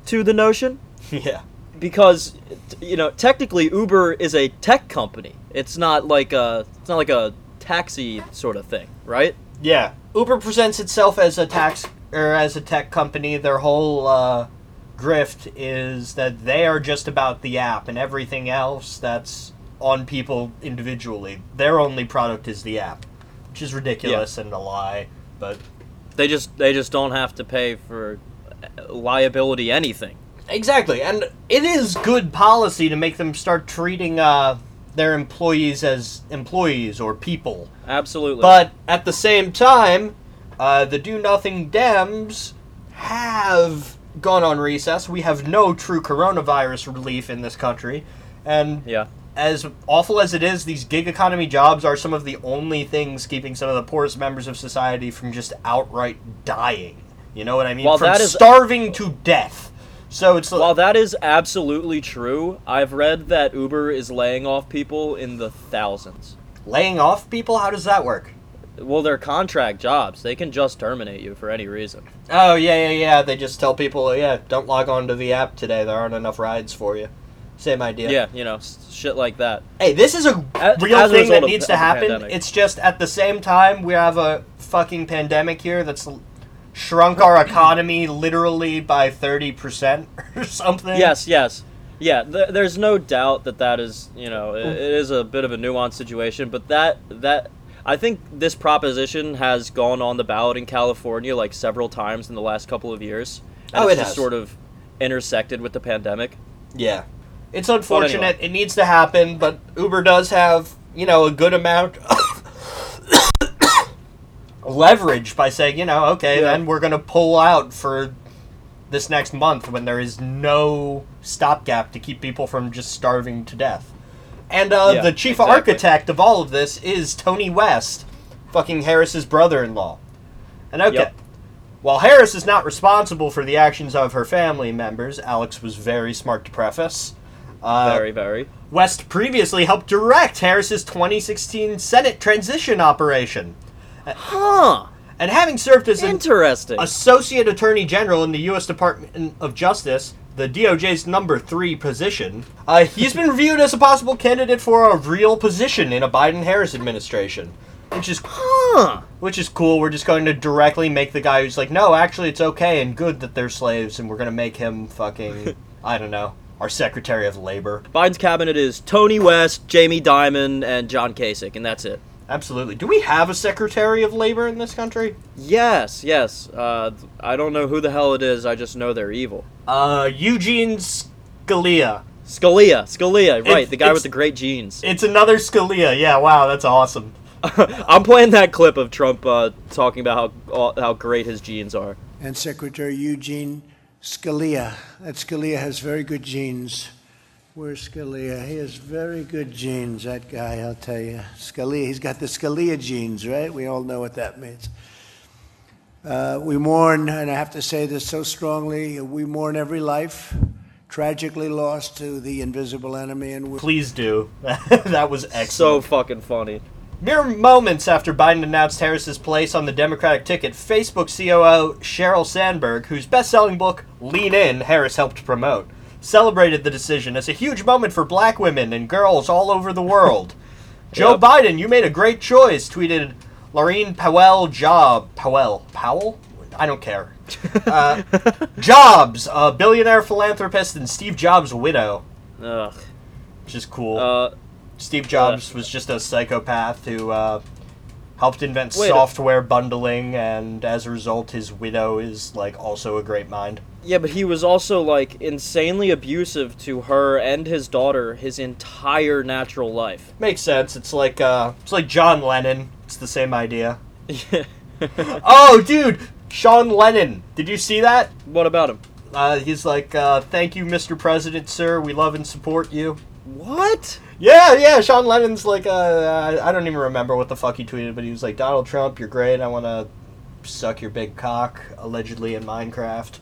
to the notion [laughs] yeah. Because you know technically Uber is a tech company. It's not like a it's not like a taxi sort of thing, right? Yeah, Uber presents itself as a tax or as a tech company. Their whole uh, grift is that they are just about the app, and everything else that's on people individually. Their only product is the app, which is ridiculous and a lie. But They just they just don't have to pay for uh, liability anything. Exactly, and it is good policy to make them start treating uh, their employees as employees or people. Absolutely. But at the same time, uh, the Do Nothing Dems have gone on recess. We have no true coronavirus relief in this country. And yeah. as awful as it is, these gig economy jobs are some of the only things keeping some of the poorest members of society from just outright dying. You know what I mean? From that is- starving to death. So it's While that is absolutely true, I've read that Uber is laying off people in the thousands. laying off people. How does that work? Well, they're contract jobs. They can just terminate you for any reason. Oh yeah, yeah, yeah. They just tell people, yeah, don't log on to the app today. There aren't enough rides for you. Same idea. Yeah, you know, shit like that. Hey, this is a As- real as a thing that needs of to happen. It's just at the same time we have a fucking pandemic here that's shrunk our economy literally by 30% [laughs] or something. Yes, yes. Yeah, th- there's no doubt that that is, you know, it, hmm. it is a bit of a nuanced situation, but that that I think this proposition has gone on the ballot in California like several times in the last couple of years. And Oh, it's it just has. sort of intersected with the pandemic. Yeah. It's unfortunate. anyway. It needs to happen, but Uber does have, you know, a good amount of leverage by saying, you know, okay, Yeah. then we're going to pull out for this next month when there is no stopgap to keep people from just starving to death. And uh, Yeah, the chief exactly. architect of all of this is Tony West, fucking Harris's brother-in-law. And okay, Yep. while Harris is not responsible for the actions of her family members, Alex was very smart to preface. Uh, very, very. West previously helped direct Harris's 2016 Senate transition operation. Huh. And having served as an Interesting. Associate Attorney General in the U.S. Department of Justice, the DOJ's number three position, uh, he's been viewed as a possible candidate for a real position in a Biden-Harris administration, which is Huh. which is cool. We're just going to directly make the guy who's like, no, actually, it's okay and good that they're slaves, and we're gonna make him fucking, [laughs] I don't know, our Secretary of Labor. Biden's cabinet is Tony West, Jamie Dimon, and John Kasich, and that's it. Absolutely. Do we have a Secretary of Labor in this country? Yes, yes. Uh, I don't know who the hell it is. I just know they're evil. Uh, Eugene Scalia. Scalia, Scalia, right? the guy with the great genes. It's another Scalia. Yeah, wow, that's awesome. [laughs] I'm playing that clip of Trump uh, talking about how how great his genes are. and Secretary Eugene Scalia. That Scalia has very good genes. Where's Scalia? He has very good genes, that guy, I'll tell you. Scalia, he's got the Scalia genes, right? We all know what that means. Uh, we mourn, and I have to say this so strongly we mourn every life tragically lost to the invisible enemy. And we- Please do. [laughs] that was excellent. So fucking funny. Mere moments after Biden announced Harris's place on the Democratic ticket, Facebook COO Sheryl Sandberg, whose best selling book, Lean In, Harris helped promote, celebrated the decision as a huge moment for black women and girls all over the world. [laughs] Joe Yep. Biden, you made a great choice, tweeted Laurene Powell Job. Powell? Powell? I don't care. [laughs] Uh, Jobs, a billionaire philanthropist and Steve Jobs' widow, Ugh. which is cool. Uh, Steve Jobs was just a psychopath who uh, helped invent Wait software bundling, and as a result, his widow is like also a great mind. yeah, but he was also like insanely abusive to her and his daughter his entire natural life. Makes sense. It's like uh, it's like John Lennon. It's the same idea. [laughs] Oh, dude, Sean Lennon. Did you see that? what about him? Uh, he's like, uh, "Thank you, Mr. President, sir. We love and support you." What? Yeah, yeah. Sean Lennon's like, uh, I don't even remember what the fuck he tweeted, but he was like, "Donald Trump, you're great. I want to suck your big cock." Allegedly in Minecraft.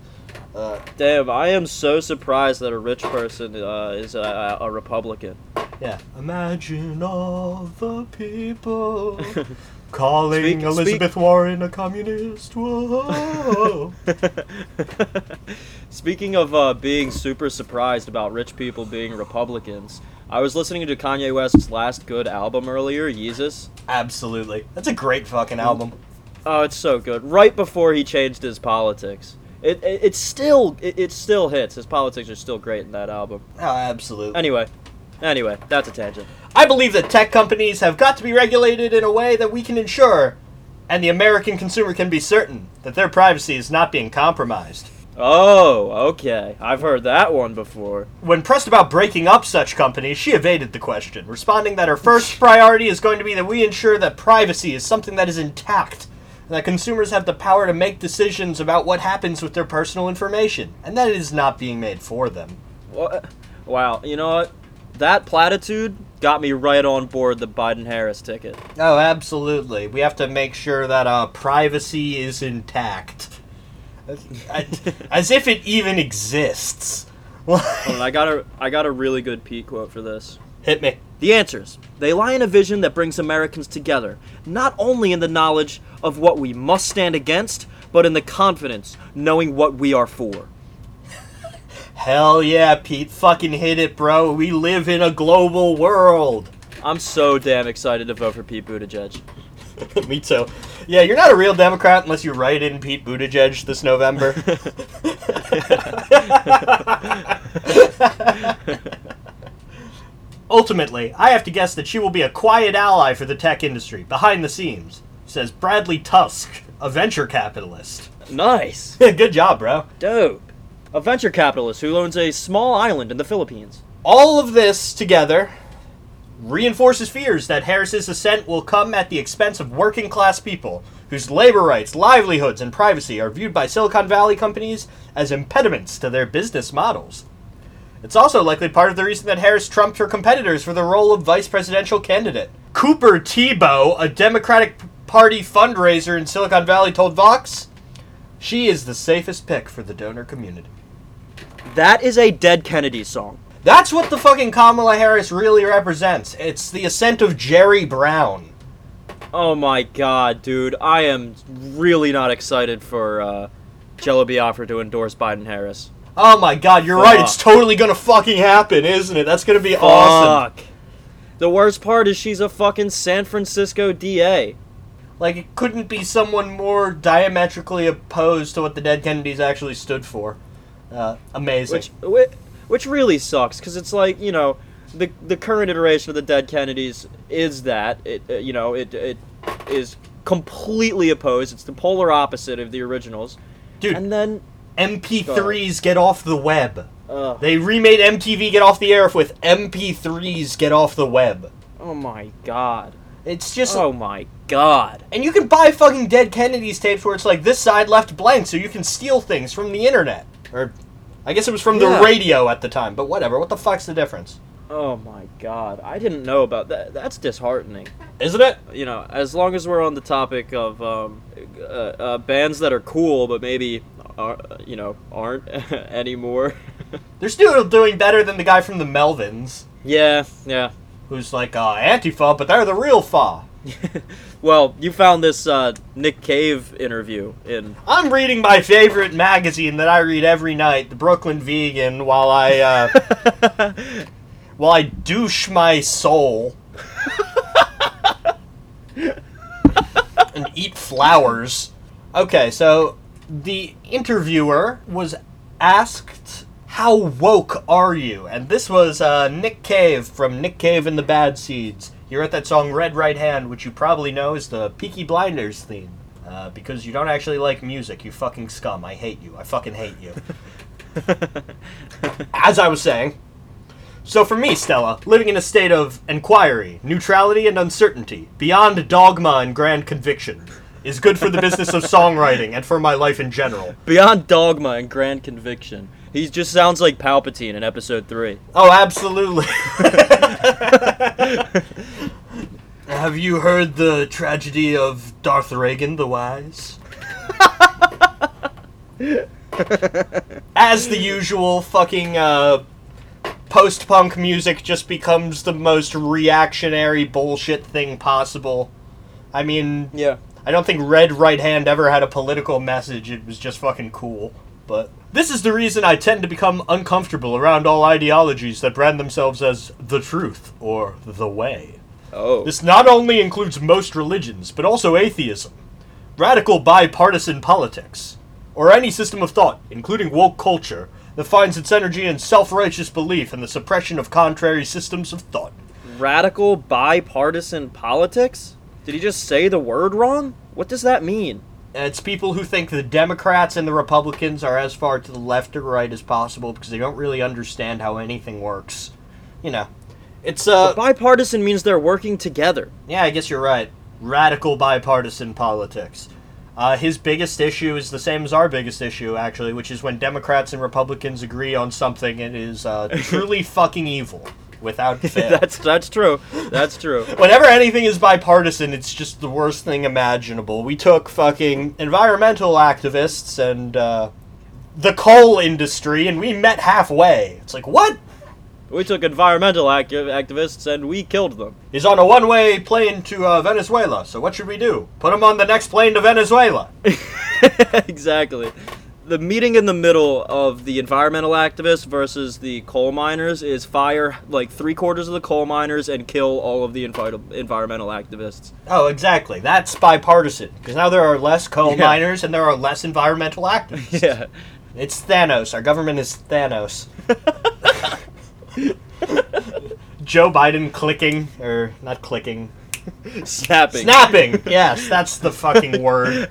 Uh, Damn, I am so surprised that a rich person uh, is a, a Republican. Yeah. Imagine all the people [laughs] calling Speak- Elizabeth Warren a communist. Whoa. [laughs] Speaking of uh, being super surprised about rich people being Republicans, I was listening to Kanye West's last good album earlier, Yeezus. Absolutely. That's a great fucking album. Oh, it's so good. Right before he changed his politics, it it, it still it, it still hits. His politics are still great in that album. Oh, absolutely. Anyway, anyway, that's a tangent. I believe that tech companies have got to be regulated in a way that we can ensure, and the American consumer can be certain that their privacy is not being compromised. Oh, okay. I've heard that one before. When pressed about breaking up such companies, she evaded the question, responding that her first [laughs] priority is going to be that we ensure that privacy is something that is intact, and that consumers have the power to make decisions about what happens with their personal information, and that it is not being made for them. What? Wow, you know what? That platitude got me right on board the Biden Harris ticket. Oh, absolutely. We have to make sure that uh, privacy is intact. As- [laughs] if it even exists. I got a I got a really good Pete quote for this. Hit me. The answers. They lie in a vision that brings Americans together, not only in the knowledge of what we must stand against, but in the confidence knowing what we are for. Hell yeah, Pete. Fucking hit it, bro. We live in a global world. I'm so damn excited to vote for Pete Buttigieg. [laughs] me too. Yeah, you're not a real Democrat unless you write in Pete Buttigieg this November. [laughs] Ultimately, I have to guess that she will be a quiet ally for the tech industry, behind the scenes, says Bradley Tusk, a venture capitalist. Nice. [laughs] Good job, bro. Dope. A venture capitalist who owns a small island in the Philippines. All of this together reinforces fears that Harris's ascent will come at the expense of working class people whose labor rights, livelihoods, and privacy are viewed by Silicon Valley companies as impediments to their business models. It's also likely part of the reason that Harris trumped her competitors for the role of vice presidential candidate. Cooper Teboe, a Democratic Party fundraiser in Silicon Valley, told Vox, she is the safest pick for the donor community. That is a Dead Kennedy song. That's what the fucking Kamala Harris really represents. It's the ascent of Jerry Brown. Oh my god, dude. I am really not excited for uh, Jello Biafra to endorse Biden Harris. Oh my god, you're right. It's totally gonna fucking happen, isn't it? That's gonna be awesome. Fuck. The worst part is she's a fucking San Francisco DA. Like, it couldn't be someone more diametrically opposed to what the Dead Kennedys actually stood for. Uh, amazing. Which, which, which really sucks, because it's like, you know, the, the current iteration of the Dead Kennedys is that. It, uh, you know, it, it is completely opposed. It's the polar opposite of the originals. Dude, And then, MP3s get off the web. uh, They remade MTV Get Off the Air with MP3s Get Off the Web. oh my god. It's just. Oh my god. And you can buy fucking Dead Kennedys tapes where it's like this side left blank so you can steal things from the internet. Or, I guess it was from Yeah. the radio at the time, but whatever. What the fuck's the difference? Oh my god, I didn't know about that. That's disheartening. Isn't it? You know, as long as we're on the topic of um, uh, uh, bands that are cool but maybe are, you know aren't [laughs] anymore. [laughs] They're still doing better than the guy from the Melvins, yeah, yeah. who's like uh, Antifa, but they're the real fa. [laughs] Well, you found this uh, Nick Cave interview in. I'm reading my favorite magazine that I read every night, the Brooklyn Vegan, while I uh, [laughs] while I douche my soul and eat flowers. Okay, so the interviewer was asked, "How woke are you?" And this was uh, Nick Cave from Nick Cave and the Bad Seeds. He wrote that song "Red Right Hand," which you probably know is the Peaky Blinders theme. Uh, because you don't actually like music, you fucking scum. I hate you. I fucking hate you. [laughs] As I was saying, so for me, Stella, living in a state of inquiry, neutrality, and uncertainty, beyond dogma and grand conviction, is good for the business of [laughs] songwriting and for my life in general. Beyond dogma and grand conviction. He just sounds like Palpatine in episode 3. Oh, absolutely. [laughs] Have you heard the tragedy of Darth Reagan the Wise? As the usual, fucking uh, post punk music just becomes the most reactionary bullshit thing possible. I mean, Yeah. I don't think Red Right Hand ever had a political message. It was just fucking cool. But this is the reason I tend to become uncomfortable around all ideologies that brand themselves as the truth or the way. Oh. This not only includes most religions, but also atheism, radical bipartisan politics, or any system of thought, including woke culture, that finds its energy in self righteous belief and the suppression of contrary systems of thought. Radical bipartisan politics? Did he just say the word wrong? What does that mean? It's people who think the Democrats and the Republicans are as far to the left or right as possible because they don't really understand how anything works. You know, it's uh, Bipartisan means they're working together. yeah, I guess you're right. Radical bipartisan politics. Uh, his biggest issue is the same as our biggest issue, actually, which is when Democrats and Republicans agree on something, it is uh, [laughs] truly fucking evil, without [laughs] fail. that's that's true. That's true. [laughs] Whenever anything is bipartisan, it's just the worst thing imaginable. We took fucking environmental activists and uh, the coal industry, and we met halfway. It's like, what? We took environmental acti- activists and we killed them. He's on a one-way plane to uh, Venezuela. So what should we do? Put him on the next plane to Venezuela. [laughs] exactly. The meeting in the middle of the environmental activists versus the coal miners is fire like three quarters of the coal miners and kill all of the envi- environmental activists. Oh, exactly. That's bipartisan because now there are less coal Yeah. miners and there are less environmental [laughs] activists. Yeah. It's Thanos. Our government is Thanos. [laughs] Joe Biden clicking, or not clicking, Snapping. snapping. Yes, that's the fucking word.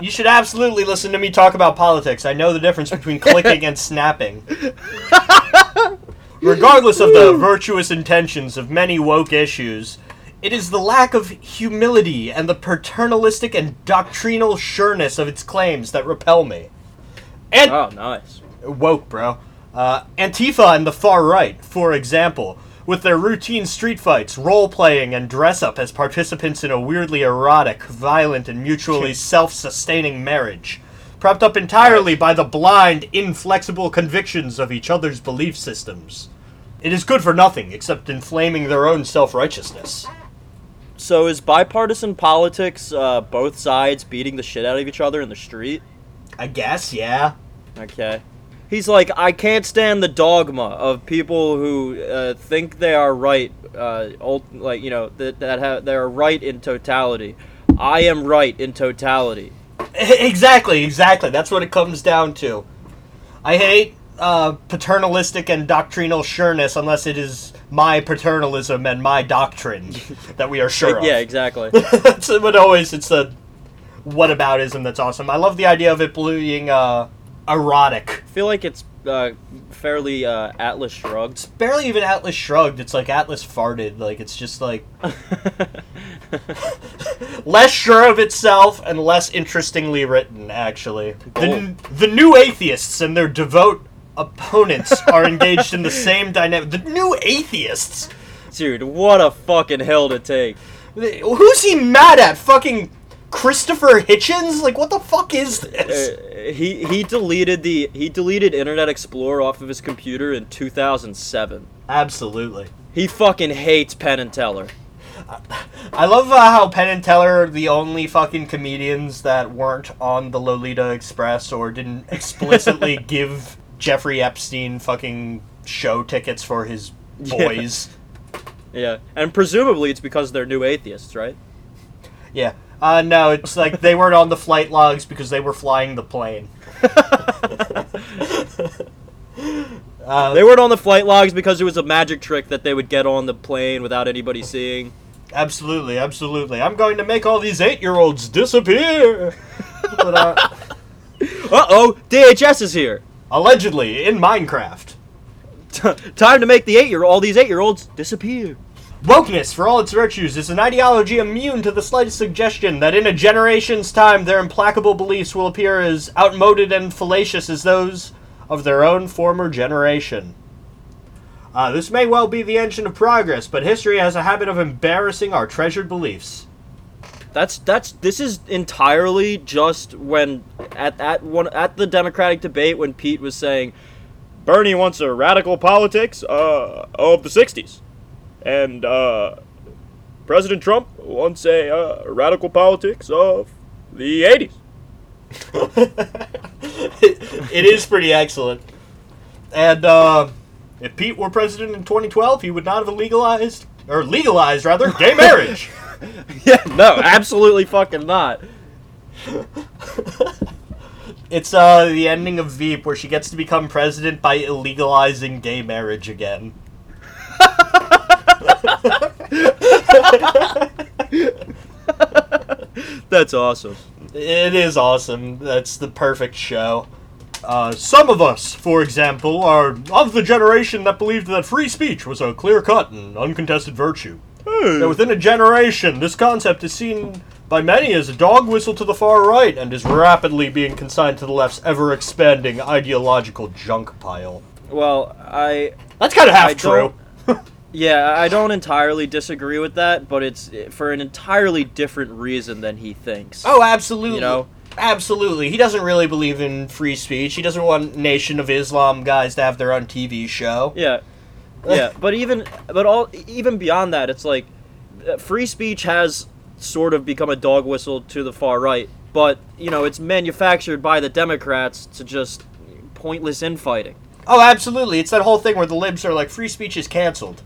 You should absolutely listen to me talk about politics. I know the difference between clicking and snapping. Regardless of the virtuous intentions of many woke issues, it is the lack of humility and the paternalistic and doctrinal sureness of its claims that repel me. And Oh, nice. woke, bro. Uh, Antifa and the far right, for example, with their routine street fights, role playing, and dress up as participants in a weirdly erotic, violent, and mutually [laughs] self sustaining marriage, propped up entirely by the blind, inflexible convictions of each other's belief systems. It is good for nothing except inflaming their own self righteousness. So is bipartisan politics uh, both sides beating the shit out of each other in the street? I guess, yeah. Okay. He's like, I can't stand the dogma of people who uh, think they are right, uh, ult- like you know that that ha- they are right in totality. I am right in totality. Exactly, exactly. That's what it comes down to. I hate uh, paternalistic and doctrinal sureness unless it is my paternalism and my doctrine [laughs] that we are sure of. Yeah, exactly. [laughs] but always it's a whataboutism that's awesome. I love the idea of it being uh, erotic. I feel like it's uh, fairly uh, Atlas shrugged. It's Barely even Atlas shrugged. It's like Atlas farted. Like it's just like [laughs] [laughs] less sure of itself and less interestingly written, actually. The, the new atheists and their devout opponents are engaged in the same dynamic. The new atheists? Dude, what a fucking hell to take. Who's he mad at? Fucking Christopher Hitchens? Like, what the fuck is this? Uh, he he deleted the he deleted Internet Explorer off of his computer in 2007. Absolutely. He fucking hates Penn and Teller. I love uh, how Penn and Teller are the only fucking comedians that weren't on the Lolita Express or didn't explicitly [laughs] give Jeffrey Epstein fucking show tickets for his boys. Yeah, and presumably it's because they're new atheists, right? Yeah. Uh, no, it's like they weren't on the flight logs because they were flying the plane. [laughs] uh, They weren't on the flight logs because it was a magic trick that they would get on the plane without anybody seeing. absolutely, absolutely. I'm going to make all these eight-year-olds disappear. [laughs] but, uh, Uh oh, DHS is here. allegedly in Minecraft. [laughs] Time to make the eight year all these eight year olds disappear. Wokeness, for all its virtues, is an ideology immune to the slightest suggestion that in a generation's time their implacable beliefs will appear as outmoded and fallacious as those of their own former generation. Uh, this may well be the engine of progress, but history has a habit of embarrassing our treasured beliefs. That's that's this is entirely just when at at one at the Democratic debate when Pete was saying Bernie wants a radical politics uh, of the '60s, and uh, President Trump wants a uh, radical politics of the '80s. [laughs] it is pretty excellent. And uh, if Pete were president in 2012, he would not have legalized, or legalized rather, gay marriage. [laughs] Yeah, no, absolutely fucking not. It's uh the ending of Veep where she gets to become president by illegalizing gay marriage again. [laughs] That's awesome. It is awesome. That's the perfect show. Uh, some of us, for example, are of the generation that believed that free speech was a clear cut and uncontested virtue. That within a generation, this concept is seen by many as a dog whistle to the far right and is rapidly being consigned to the left's ever expanding ideological junk pile. Well, I That's kind of half I true. [laughs] yeah, I don't entirely disagree with that, but it's for an entirely different reason than he thinks. Oh, absolutely. You know? Absolutely. He doesn't really believe in free speech. He doesn't want Nation of Islam guys to have their own TV show. Yeah, yeah, [laughs] but even but all even beyond that, it's like uh, free speech has sort of become a dog whistle to the far right, but you know it's manufactured by the Democrats to just pointless infighting. Oh, absolutely. It's that whole thing where the libs are like, free speech is canceled.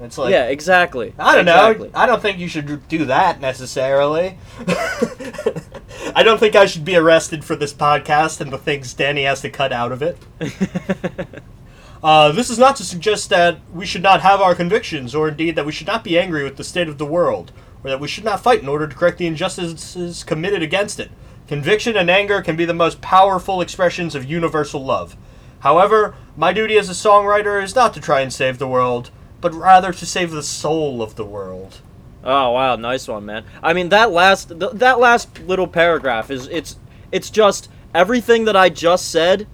It's like, yeah, exactly. I don't exactly. know. I don't think you should do that necessarily. [laughs] I don't think I should be arrested for this podcast and the things Danny has to cut out of it. [laughs] Uh, this is not to suggest that we should not have our convictions, or indeed that we should not be angry with the state of the world, or that we should not fight in order to correct the injustices committed against it. Conviction and anger can be the most powerful expressions of universal love. However, my duty as a songwriter is not to try and save the world, but rather to save the soul of the world. Oh wow, nice one, man. I mean that last th- that last little paragraph is it's it's just everything that I just said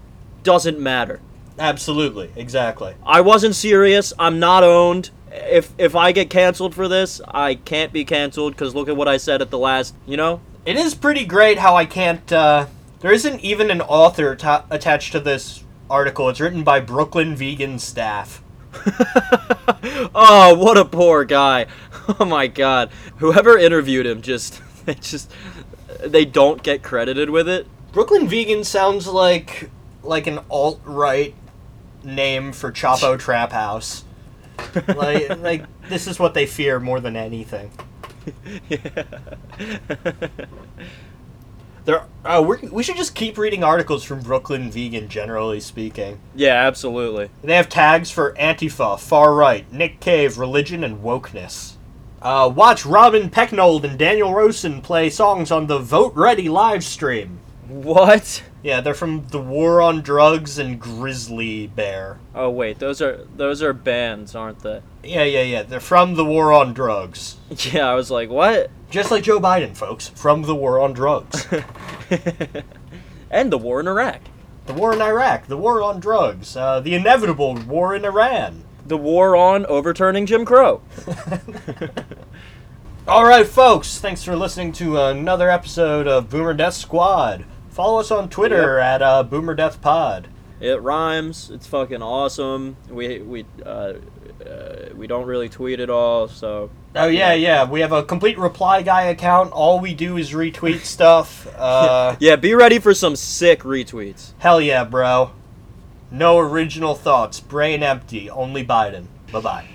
doesn't matter. Absolutely, exactly. I wasn't serious. I'm not owned. If if I get canceled for this, I can't be canceled because look at what I said at the last. You know. It is pretty great how I can't. Uh, there isn't even an author ta- attached to this article. It's written by Brooklyn vegan staff. [laughs] oh, what a poor guy. [laughs] Oh my god. Whoever interviewed him just [laughs] they just they don't get credited with it. Brooklyn vegan sounds like like an alt right name for Chapo Trap House. Like like this is what they fear more than anything. There, uh, we're, we should just keep reading articles from Brooklyn Vegan, generally speaking. Yeah, absolutely. They have tags for Antifa, far right, Nick Cave, religion, and wokeness. Uh, watch Robin Pecknold and Daniel Rossen play songs on the Vote Ready live stream. What? Yeah, they're from the War on Drugs and Grizzly Bear. Oh wait, those are those are bands, aren't they? Yeah, yeah, yeah. They're from the War on Drugs. [laughs] Yeah, I was like, what? Just like Joe Biden, folks, from the War on Drugs. [laughs] and the war in Iraq, the war in Iraq, the war on drugs, uh, the inevitable war in Iran. the war on overturning Jim Crow. [laughs] [laughs] All right, folks, thanks for listening to another episode of Boomer Death Squad. Follow us on Twitter at uh, Boomer Death Pod. It rhymes. It's fucking awesome. We we uh, uh, we don't really tweet at all, so Oh yeah, yeah. We have a complete reply guy account. All we do is retweet stuff. [laughs] Uh, yeah. Be ready for some sick retweets. hell yeah, bro. No original thoughts. Brain empty. Only Biden. Bye bye.